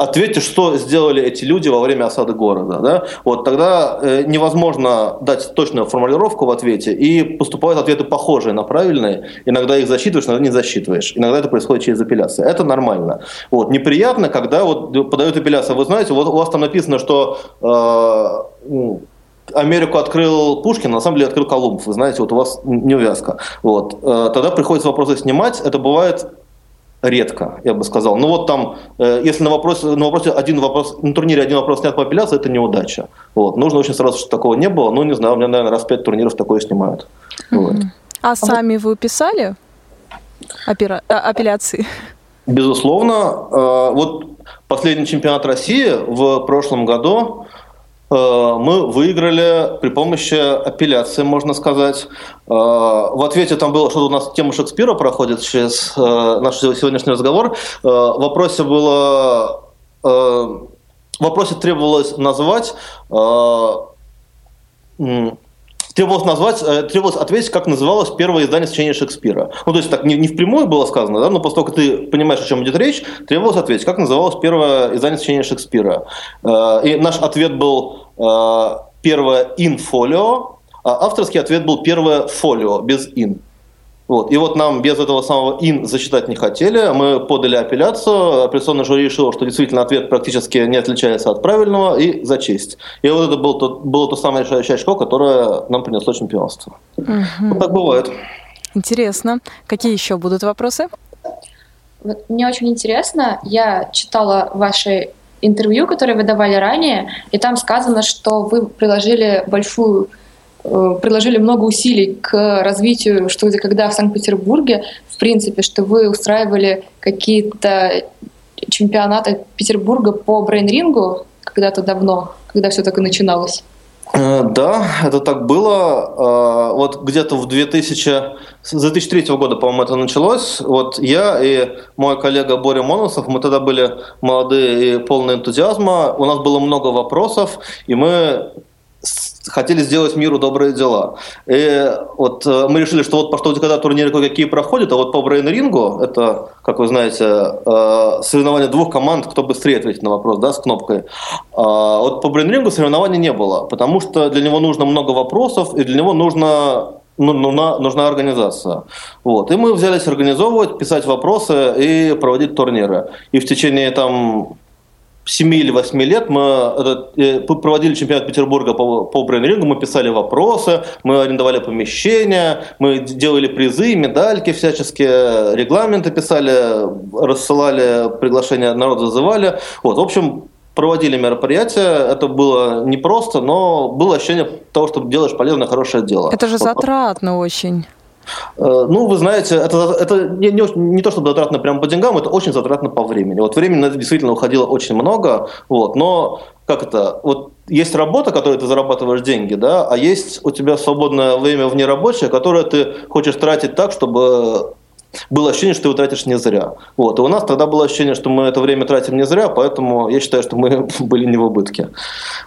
Ответьте, что сделали эти люди во время осады города. Да? Вот тогда э, невозможно дать точную формулировку в ответе, и поступают ответы похожие на правильные. Иногда их засчитываешь, иногда не засчитываешь. Иногда это происходит через апелляцию. Это нормально. Вот. Неприятно, когда вот подают апелляцию. Вы знаете, вот у вас там написано, что э, Америку открыл Пушкин, на самом деле открыл Колумб. Вы знаете, вот у вас неувязка. Вот. Э, тогда приходится вопросы снимать. Это бывает редко, я бы сказал. Ну вот там, э, если на вопросе, на вопросе один вопрос, на турнире один вопрос снят по апелляции, это неудача. Вот. Нужно очень сразу, чтобы такого не было. Ну, не знаю, у меня, наверное, раз пять турниров такое снимают. Вот. А, а сами вы писали опера... А, апелляции? Безусловно. Э, вот последний чемпионат России в прошлом году Э, мы выиграли при помощи апелляции, можно сказать. Э, в ответе там было, что у нас тема Шекспира проходит через э, наш сегодняшний разговор. В вопросе было... В вопросе требовалось назвать требовалось назвать, э, требовалось ответить, как называлось первое издание сочинения Шекспира. Ну, то есть так не, не впрямую было сказано, да, но как ты понимаешь, о чем идет речь, требовалось ответить, как называлось первое издание сочинения Шекспира. Э, и наш ответ был э, первое инфолио, а авторский ответ был первое фолио, без ин. Вот. И вот нам без этого самого «ин» засчитать не хотели. Мы подали апелляцию. Апелляционное жюри решило, что действительно ответ практически не отличается от правильного и за честь. И вот это было то, было то самое решающее очко, которое нам принесло чемпионство. Угу. Вот так бывает. Интересно. Какие еще будут вопросы? Вот мне очень интересно. Я читала ваши интервью, которые вы давали ранее, и там сказано, что вы приложили большую приложили много усилий к развитию что где когда в Санкт-Петербурге, в принципе, что вы устраивали какие-то чемпионаты Петербурга по брейн-рингу, когда-то давно, когда все только начиналось? Э, да, это так было. Э, вот где-то в 2000, с 2003 года, по-моему, это началось. Вот я и мой коллега Боря Моносов, мы тогда были молодые и полные энтузиазма. У нас было много вопросов, и мы хотели сделать миру добрые дела. И вот э, мы решили, что вот по что когда турниры кое-какие проходят, а вот по брейн-рингу, это, как вы знаете, э, соревнование двух команд, кто быстрее ответит на вопрос, да, с кнопкой. А вот по брейн-рингу соревнований не было, потому что для него нужно много вопросов, и для него нужно ну, нужна, нужна организация. Вот. И мы взялись организовывать, писать вопросы и проводить турниры. И в течение там 7 или 8 лет мы э, проводили чемпионат Петербурга по, по брейн-рингу, мы писали вопросы, мы арендовали помещения, мы делали призы, медальки всяческие, регламенты писали, рассылали приглашения, народ зазывали. Вот, в общем, проводили мероприятия, это было непросто, но было ощущение того, что делаешь полезное, хорошее дело. Это же затратно очень. Э, ну, вы знаете, это, это не, не, не то, чтобы затратно прямо по деньгам, это очень затратно по времени. Вот времени на это действительно уходило очень много, вот, но как это, вот есть работа, которой ты зарабатываешь деньги, да, а есть у тебя свободное время вне рабочее, которое ты хочешь тратить так, чтобы было ощущение, что ты его тратишь не зря. Вот. И у нас тогда было ощущение, что мы это время тратим не зря, поэтому я считаю, что мы были не в убытке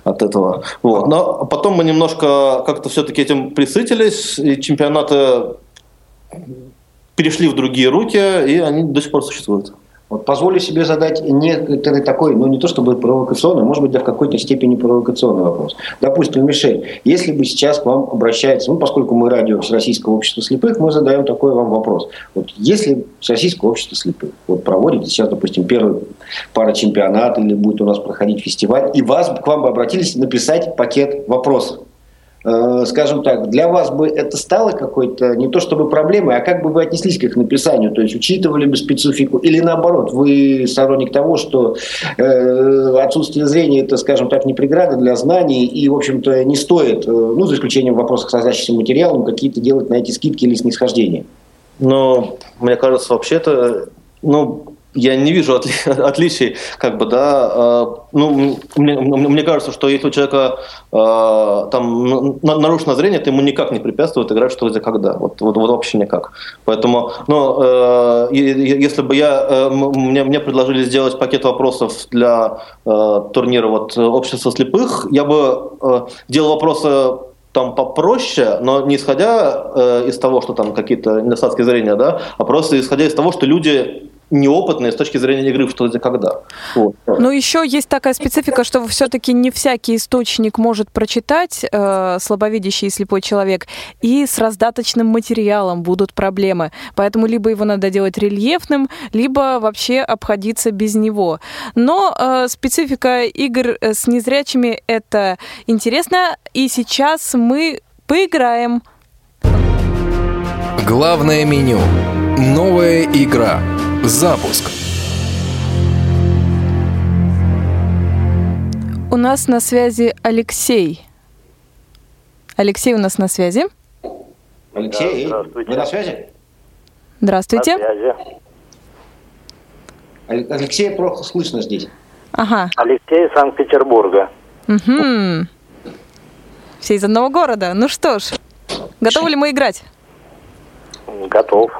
от этого. Вот. Но потом мы немножко как-то все-таки этим присытились, и чемпионаты перешли в другие руки, и они до сих пор существуют. Вот позволю себе задать некоторый такой, ну не то чтобы провокационный, может быть, да в какой-то степени провокационный вопрос. Допустим, Мишель, если бы сейчас к вам обращается, ну поскольку мы радио Всероссийского общества слепых, мы задаем такой вам вопрос. Вот если Всероссийское общество слепых вот проводит сейчас, допустим, первый пара чемпионат или будет у нас проходить фестиваль, и вас к вам бы обратились написать пакет вопросов. Э, скажем так, для вас бы это стало какой-то не то чтобы проблемой, а как бы вы отнеслись к их написанию, то есть учитывали бы специфику или наоборот, вы сторонник того, что э, отсутствие зрения это, скажем так, не преграда для знаний и, в общем-то, не стоит, э, ну, за исключением вопросов с раздачным материалом, какие-то делать на эти скидки или снисхождения? Ну, мне кажется, вообще-то, ну, я не вижу отли отличий, как бы, да, э, ну, мне, мне кажется, что если у человека э, там нарушено зрение, то ему никак не препятствует играть что где когда, вот, вот, вот вообще никак. Поэтому, ну, э, если бы я, э, мне, мне предложили сделать пакет вопросов для э, турнира вот общества слепых, я бы э, делал вопросы там попроще, но не исходя э, из того, что там какие-то недостатки зрения, да, а просто исходя из того, что люди неопытные с точки зрения игры что где когда. Вот. Но еще есть такая специфика, что все-таки не всякий источник может прочитать э, слабовидящий и слепой человек, и с раздаточным материалом будут проблемы. Поэтому либо его надо делать рельефным, либо вообще обходиться без него. Но э, специфика игр э, с незрячими это интересно, и сейчас мы поиграем. Главное меню. Новая игра. Запуск. У нас на связи Алексей. Алексей у нас на связи. Алексей, да, вы на связи? Здравствуйте. На связи. Алексей плохо слышно здесь. Ага. Алексей из Санкт-Петербурга. Угу. Все из одного города. Ну что ж, готовы ли мы играть? Готов.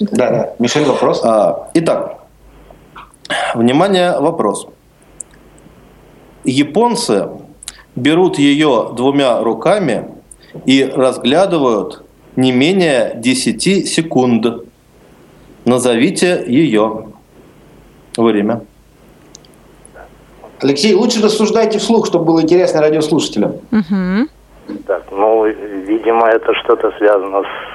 Да, да. Мишель, вопрос. А, итак, внимание, вопрос. Японцы берут ее двумя руками и разглядывают не менее 10 секунд. Назовите ее. Время. Алексей, лучше рассуждайте вслух, чтобы было интересно радиослушателям. Угу. Так, ну, видимо, это что-то связано с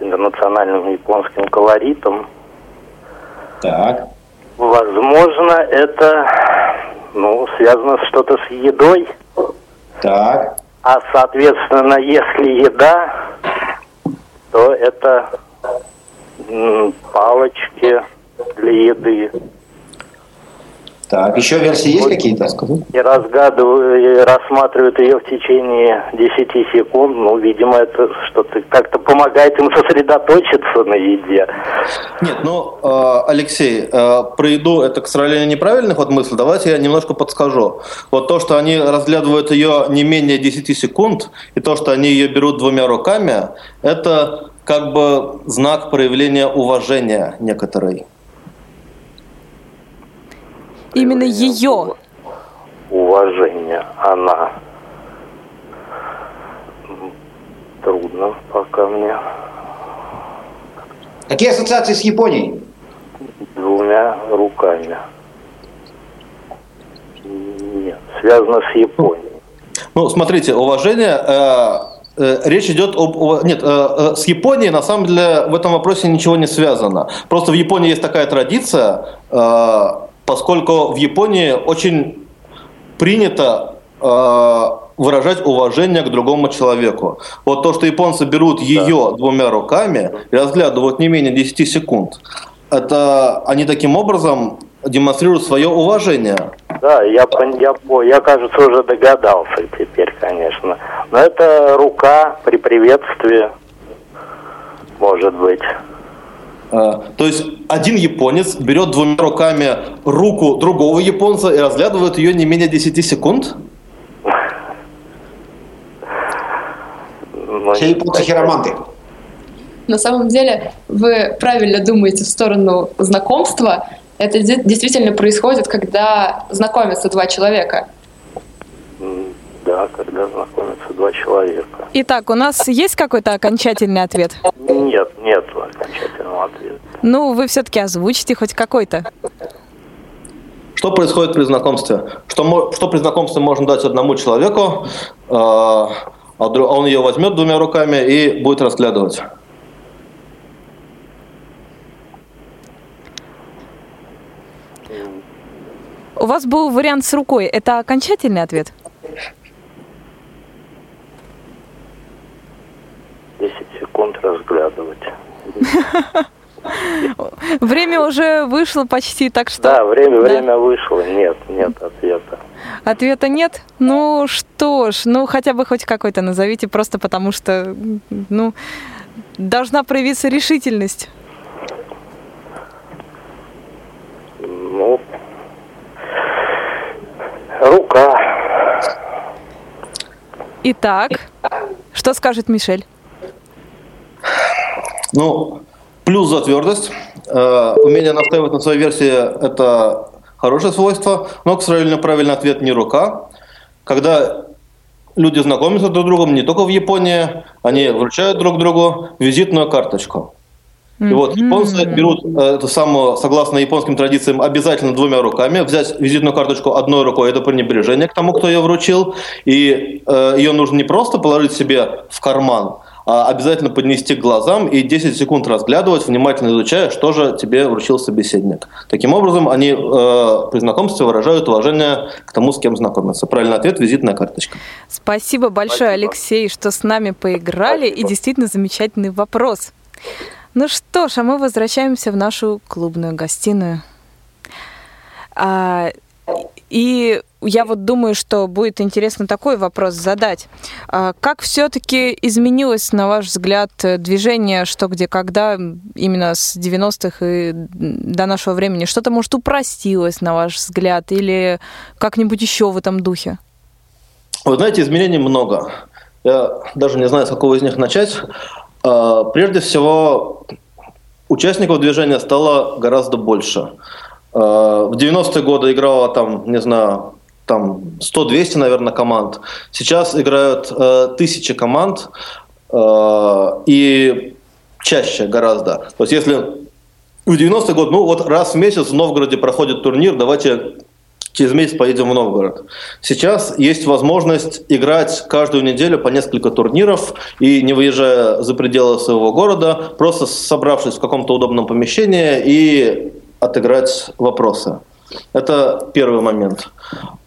интернациональным японским колоритом. Так. Возможно, это ну, связано что-то с едой. Так. А соответственно, если еда, то это палочки для еды. Так, еще версии есть какие-то? И разгадывают, и рассматривают ее в течение 10 секунд. Ну, видимо, это что-то как-то помогает им сосредоточиться на еде. Нет, ну, э, Алексей, э, про еду это, к сожалению, неправильный ход мысли. Давайте я немножко подскажу. Вот то, что они разглядывают ее не менее 10 секунд, и то, что они ее берут двумя руками, это как бы знак проявления уважения некоторой. Именно ее. Уважение. Она. Трудно пока мне. Какие ассоциации с Японией? Двумя руками. Нет, связано с Японией. Ну, смотрите, уважение. э, э, речь идет об... Нет, э, э, с Японией на самом деле в этом вопросе ничего не связано. Просто в Японии есть такая традиция, поскольку в Японии очень принято э, выражать уважение к другому человеку. Вот то, что японцы берут ее двумя руками и разглядывают не менее 10 секунд, это они таким образом демонстрируют свое уважение. Да, я, я, я, кажется, уже догадался теперь, конечно. Но это рука при приветствии, может быть. Э, То есть один японец берет двумя руками руку другого японца и разглядывает ее не менее 10 секунд? Все не- японцы хироманты. На самом деле вы правильно думаете в сторону знакомства. Это де- действительно происходит, когда знакомятся два человека. Да, когда знакомятся два человека. Итак, у нас есть какой-то окончательный ответ? Нет, нет окончательного ответа. Ну, вы все-таки озвучите хоть какой-то. Что происходит при знакомстве? Что, что при знакомстве можно дать одному человеку, э, а дру- а он ее возьмет двумя руками и будет разглядывать? У вас был вариант с рукой. Это окончательный ответ? 10 секунд разглядывать. Время уже вышло почти, так что... Да, время, Да. время вышло. Нет, нет ответа. Ответа нет? Ну что ж, ну хотя бы хоть какой-то назовите, просто потому что, ну, должна проявиться решительность. Ну, рука. Итак, что скажет Мишель? Ну, плюс за твердость. Э, умение настаивать на своей версии – это хорошее свойство, но, к сожалению, правильный ответ не рука. Когда люди знакомятся друг с другом, не только в Японии, они вручают друг другу визитную карточку. И вот японцы берут э, эту самую, согласно японским традициям, обязательно двумя руками. Взять визитную карточку одной рукой – это пренебрежение к тому, кто ее вручил. И э, ее нужно не просто положить себе в карман, обязательно поднести к глазам и 10 секунд разглядывать, внимательно изучая, что же тебе вручил собеседник. Таким образом, они э, при знакомстве выражают уважение к тому, с кем знакомятся. Правильный ответ – визитная карточка. Спасибо большое, Алексей, что с нами поиграли. И действительно замечательный вопрос. Ну что ж, а мы возвращаемся в нашу клубную гостиную. А, и я вот думаю, что будет интересно такой вопрос задать. А как все-таки изменилось, на ваш взгляд, движение «Что, где, когда» именно с 90-х и до нашего времени? Что-то, может, упростилось, на ваш взгляд, или как-нибудь еще в этом духе? Вы знаете, изменений много. Я даже не знаю, с какого из них начать. А, Прежде всего, участников движения стало гораздо больше. А, В 90-е годы играло там, не знаю, там 100-200, наверное, команд. Сейчас играют э, тысячи команд э, и чаще гораздо. То есть если в 90-й год, ну вот раз в месяц в Новгороде проходит турнир, давайте через месяц поедем в Новгород. Сейчас есть возможность играть каждую неделю по несколько турниров и не выезжая за пределы своего города, просто собравшись в каком-то удобном помещении и отыграть вопросы. Это первый момент.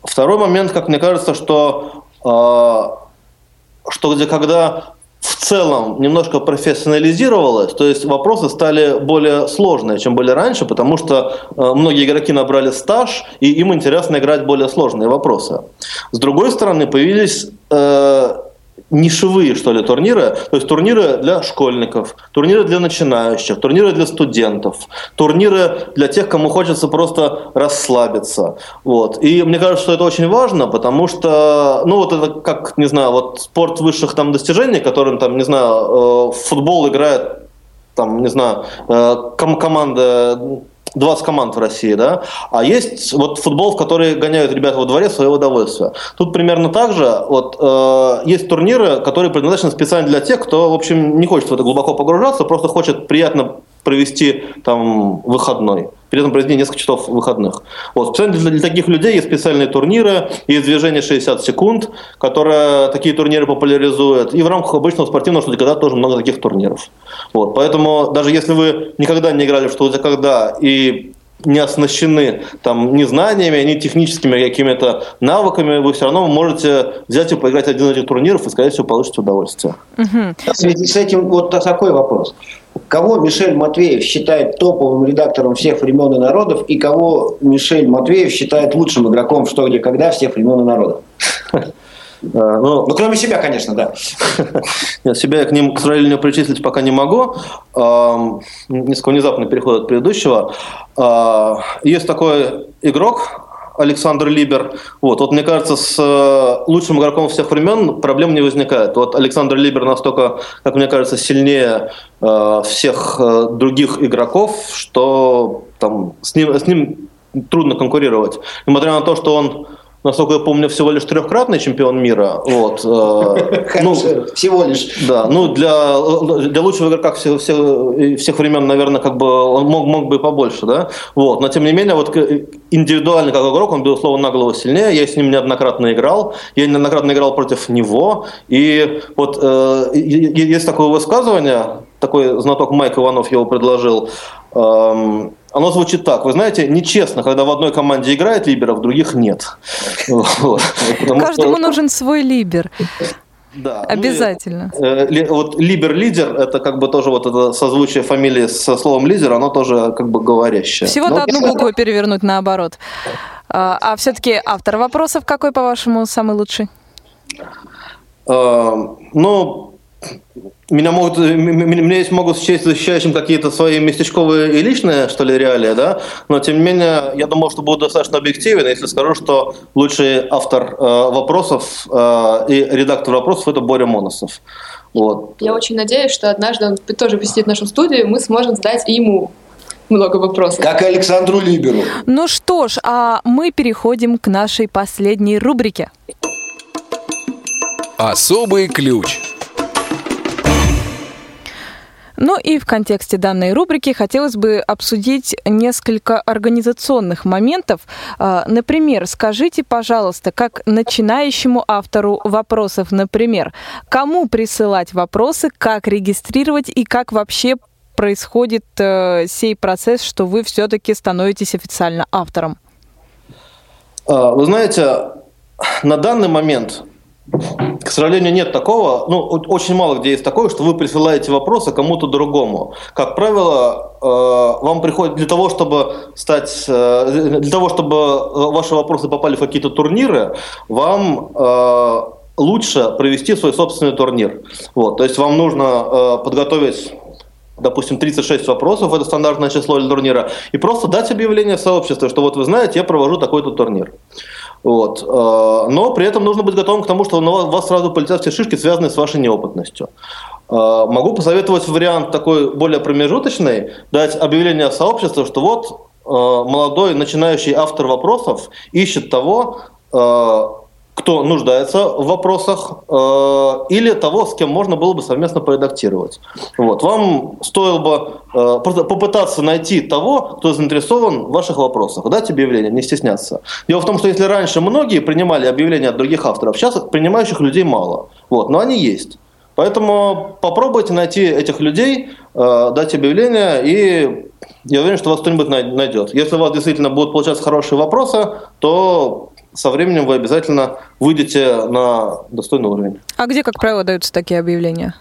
Второй момент, как мне кажется, что, э, что где когда в целом немножко профессионализировалось, то есть вопросы стали более сложные, чем были раньше, потому что э, многие игроки набрали стаж, и им интересно играть более сложные вопросы. С другой стороны, появились э, нишевые, что ли, турниры. То есть турниры для школьников, турниры для начинающих, турниры для студентов, турниры для тех, кому хочется просто расслабиться. Вот. И мне кажется, что это очень важно, потому что, ну, вот это как, не знаю, вот спорт высших там достижений, которым там, не знаю, э, футбол играет там, не знаю, э, ком- команда 20 команд в России, да, а есть вот футбол, в который гоняют ребята во дворе свое удовольствие. Тут примерно так же, вот э, есть турниры, которые предназначены специально для тех, кто, в общем, не хочет в это глубоко погружаться, просто хочет приятно провести там выходной при этом проведение несколько часов выходных. Вот. Специально для, для таких людей есть специальные турниры, есть движение 60 секунд, которое такие турниры популяризует. И в рамках обычного спортивного что когда тоже много таких турниров. Вот. Поэтому даже если вы никогда не играли в что то когда и не оснащены там ни знаниями, ни техническими какими-то навыками, вы все равно можете взять и поиграть один из этих турниров и, скорее всего, получите удовольствие. Угу. В связи с этим вот такой вопрос. Кого Мишель Матвеев считает топовым редактором всех времен и народов, и кого Мишель Матвеев считает лучшим игроком в что, где, когда всех времен и народов? А, ну, ну, кроме себя, конечно, да. Нет, себя я к ним, к сожалению, причислить пока не могу. Несколько внезапный переход от предыдущего. А, есть такой игрок, Александр Либер. Вот, вот мне кажется, с э, лучшим игроком всех времен проблем не возникает. Вот Александр Либер настолько, как мне кажется, сильнее э, всех э, других игроков, что там с ним, с ним трудно конкурировать. Несмотря на то, что он насколько я помню, всего лишь трехкратный чемпион мира. Вот. Э, ну, всего лишь. Да, ну для, для лучшего игрока всех, всех, всех времен, наверное, как бы он мог, мог бы и побольше, да. Вот. Но тем не менее, вот индивидуально как игрок, он, безусловно, на голову сильнее. Я с ним неоднократно играл. Я неоднократно играл против него. И вот э, есть такое высказывание, такой знаток Майк Иванов его предложил. Эм, оно звучит так. Вы знаете, нечестно, когда в одной команде играет либер, а в других нет. Каждому нужен свой либер. Да. Обязательно. Ну, э, вот либер-лидер, это как бы тоже вот это созвучие фамилии со словом лидер, оно тоже как бы говорящее. Всего-то одну букву перевернуть наоборот. А, а все-таки автор вопросов какой, по-вашему, самый лучший? Э, ну, меня могут, меня здесь могут счесть защищающим какие-то свои местечковые и личные, что ли, реалии, да, но тем не менее, я думал, что буду достаточно объективен, если скажу, что лучший автор э, вопросов э, и редактор вопросов – это Боря Моносов. Вот. Я очень надеюсь, что однажды он тоже посетит нашу студию, и мы сможем задать ему много вопросов. Как и Александру Либеру. Ну что ж, а мы переходим к нашей последней рубрике. Особый ключ. Ну и в контексте данной рубрики хотелось бы обсудить несколько организационных моментов. А, например, скажите, пожалуйста, как начинающему автору вопросов, например, кому присылать вопросы, как регистрировать и как вообще происходит э, сей процесс, что вы все-таки становитесь официально автором? А, вы знаете, на данный момент к сожалению, нет такого. Ну, очень мало где есть такое, что вы присылаете вопросы кому-то другому. Как правило, э, вам приходит для того, чтобы стать, э, для того, чтобы э, ваши вопросы попали в какие-то турниры, вам лучше провести свой собственный турнир. Вот, то есть вам нужно подготовить допустим, 36 вопросов, это стандартное число для турнира, и просто дать объявление в сообществе, что вот вы знаете, я провожу такой-то турнир. Вот. Э, но при этом нужно быть готовым к тому, что на вас сразу полетят все шишки, связанные с вашей неопытностью. Э, могу посоветовать вариант такой более промежуточный, дать объявление в сообщество, что вот э, молодой начинающий автор вопросов ищет того, кто нуждается в вопросах, э, или того, с кем можно было бы совместно поредактировать. Вот. Вам стоило бы э, просто попытаться найти того, кто заинтересован в ваших вопросах, дать объявление, не стесняться. Дело в том, что если раньше многие принимали объявления от других авторов, сейчас принимающих людей мало, вот, но они есть. Поэтому попробуйте найти этих людей, э, дать объявление, и я уверен, что вас кто-нибудь найдет. Если у вас действительно будут получаться хорошие вопросы, то со временем вы обязательно выйдете на достойный уровень. А где, как правило, даются такие объявления?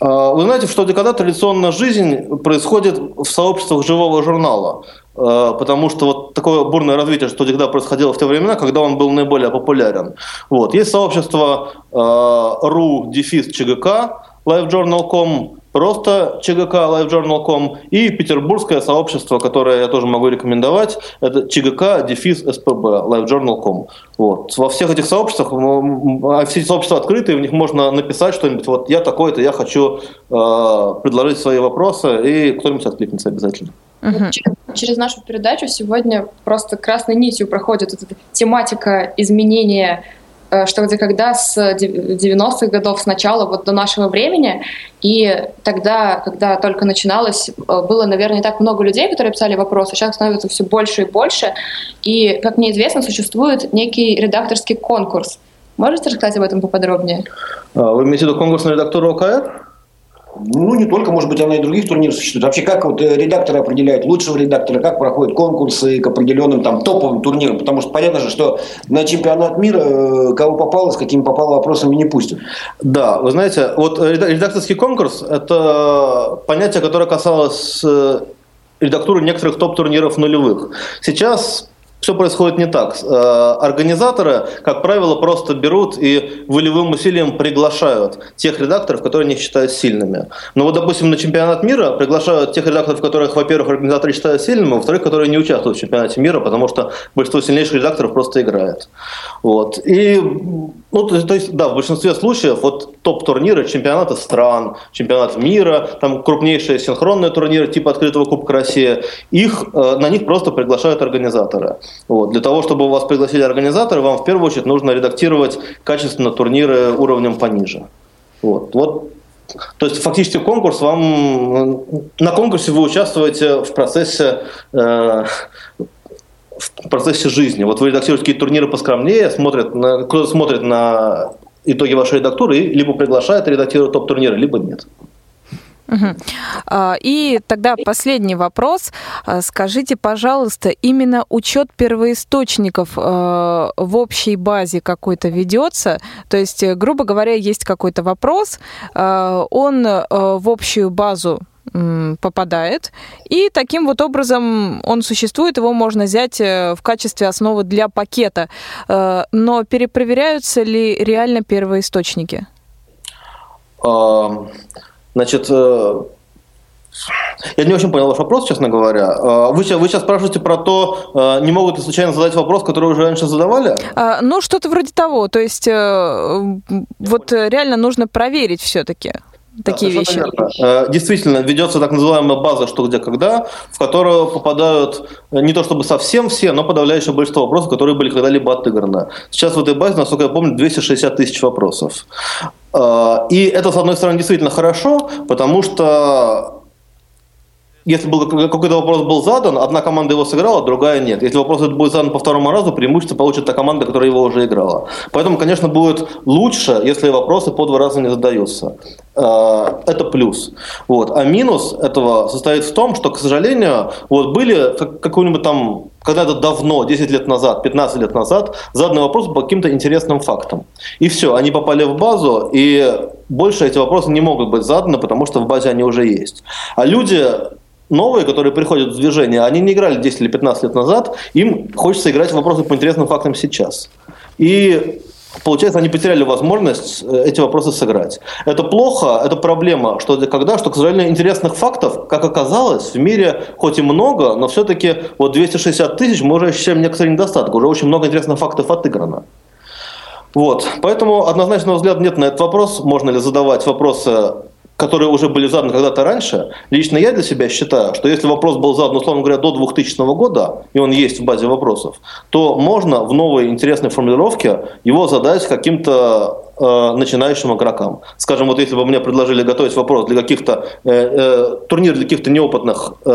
А, вы знаете, что когда традиционно жизнь происходит в сообществах живого журнала. А, потому что вот такое бурное развитие, что тогда происходило в те времена, когда он был наиболее популярен. Вот. Есть сообщество ru дефис ЧГК, livejournal.com, просто ЧГК LiveJournal.com и петербургское сообщество, которое я тоже могу рекомендовать, это ЧГК дефис СПБ LiveJournal.com. Вот. Во всех этих сообществах, а все эти сообщества открыты, в них можно написать что-нибудь, вот я такой-то, я хочу э, предложить свои вопросы, и кто-нибудь откликнется обязательно. Угу. Через, нашу передачу сегодня просто красной нитью проходит эта тематика изменения что где когда с 90-х годов с начала вот до нашего времени. И тогда, когда только начиналось, э, было, наверное, не так много людей, которые писали вопросы. Сейчас становится все больше и больше. И, как мне известно, существует некий редакторский конкурс. Можете рассказать об этом поподробнее? А, вы имеете в виду конкурс на редактуру ОКР? Ну, не только, может быть, она и других турниров существует. Вообще, как вот э, редакторы определяют лучшего редактора, как проходят конкурсы к определенным там топовым турнирам, потому что понятно же, что на чемпионат мира э, кого попало, с какими попало вопросами не пустят. Да, вы знаете, вот редакторский конкурс – это понятие, которое касалось э, редактуры некоторых топ-турниров нулевых. Сейчас все происходит не так. Э, организаторы, как правило, просто берут и волевым усилием приглашают тех редакторов, которые они считают сильными. Но вот, допустим, на чемпионат мира приглашают тех редакторов, которых, во-первых, организаторы считают сильными, во-вторых, которые не участвуют в чемпионате мира, потому что большинство сильнейших редакторов просто играет. Вот. И, ну, то, есть, да, в большинстве случаев вот топ-турниры, чемпионаты стран, чемпионат мира, там крупнейшие синхронные турниры типа открытого Кубка России, их, э, на них просто приглашают организаторы. Вот. Для того, чтобы вас пригласили организаторы, вам в первую очередь нужно редактировать качественно турниры уровнем пониже. Вот. Вот. То есть фактически конкурс вам на конкурсе вы участвуете в процессе э, в процессе жизни. Вот вы редактируете какие-то турниры поскромнее, смотрят на, кто смотрит на итоги вашей редактуры и либо приглашает редактировать топ-турниры, либо нет. Угу. И тогда последний вопрос. А, скажите, пожалуйста, именно учет первоисточников а, в общей базе какой-то ведется? То есть, грубо говоря, есть какой-то вопрос, он в общую базу попадает, и таким вот образом он существует, его можно взять э, в качестве основы для пакета. Но перепроверяются ли реально первоисточники? Значит, э, я не очень понял ваш вопрос, честно говоря. Э, вы, вы сейчас спрашиваете про то, э, не могут ли случайно задать вопрос, который уже раньше задавали? А, ну, что-то вроде того. То есть, вот реально нужно проверить все-таки такие да, вещи. Верно. Действительно, ведется так называемая база «Что, где, когда», в которую попадают не то чтобы совсем все, но подавляющее большинство вопросов, которые были когда-либо отыграны. Сейчас в этой базе, насколько я помню, 260 тысяч вопросов. А, и это, с одной стороны, действительно хорошо, потому что если был какой-то вопрос был задан, одна команда его сыграла, другая нет. Если вопрос этот будет задан по второму разу, преимущество получит та команда, которая его уже играла. Поэтому, конечно, будет лучше, если вопросы по два раза не задаются. А, это плюс. Вот. А минус этого состоит в том, что, к сожалению, вот были какой-нибудь там когда-то давно, 10 лет назад, 15 лет назад, заданы вопросы по каким-то интересным фактам. И все, они попали в базу, и больше эти вопросы не могут быть заданы, потому что в базе они уже есть. А люди новые, которые приходят в движение, они не играли 10 или 15 лет назад, им хочется играть в вопросы по интересным фактам сейчас. И Получается, они потеряли возможность э, эти вопросы сыграть. Это плохо, это проблема, что когда, что, к сожалению, интересных фактов, как оказалось, в мире хоть и много, но все-таки вот 260 тысяч мы уже ощущаем некоторый недостаток, уже очень много интересных фактов отыграно. Вот. Поэтому однозначного взгляда нет на этот вопрос. Можно ли задавать вопросы которые уже были заданы когда-то раньше, лично я для себя считаю, что если вопрос был задан, условно говоря, до 2000 года, и он есть в базе вопросов, то можно в новой интересной формулировке его задать каким-то э, начинающим игрокам. Скажем, вот если бы мне предложили готовить вопрос для каких-то э, э, турнир для каких-то неопытных э,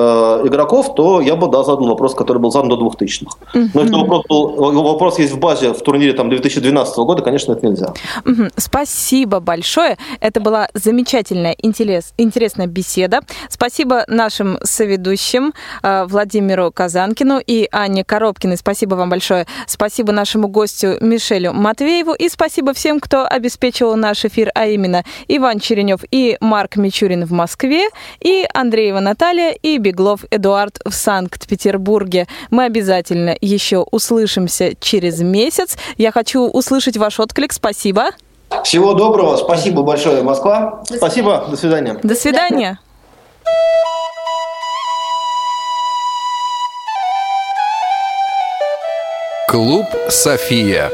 игроков, то я бы да, задал вопрос, который был задан до 2000-х. Но если вопрос, был, вопрос есть в базе в турнире там, 2012 года, конечно, это нельзя. Спасибо большое. Это была замечательная, интерес, интересная беседа. Спасибо нашим соведущим э, Владимиру Казанкину и Анне Коробкиной. Спасибо вам большое. Спасибо нашему гостю Мишелю Матвееву. И спасибо всем, кто обеспечивал наш эфир, а именно Иван Черенев и Марк Мичурин в Москве, и Андреева Наталья и Беглов Эдуард в Санкт-Петербурге. Мы обязательно еще услышимся через месяц. Я хочу услышать ваш отклик. Спасибо. Всего доброго. Спасибо большое, Москва. Спасибо. До свидания. До свидания. Клуб «София».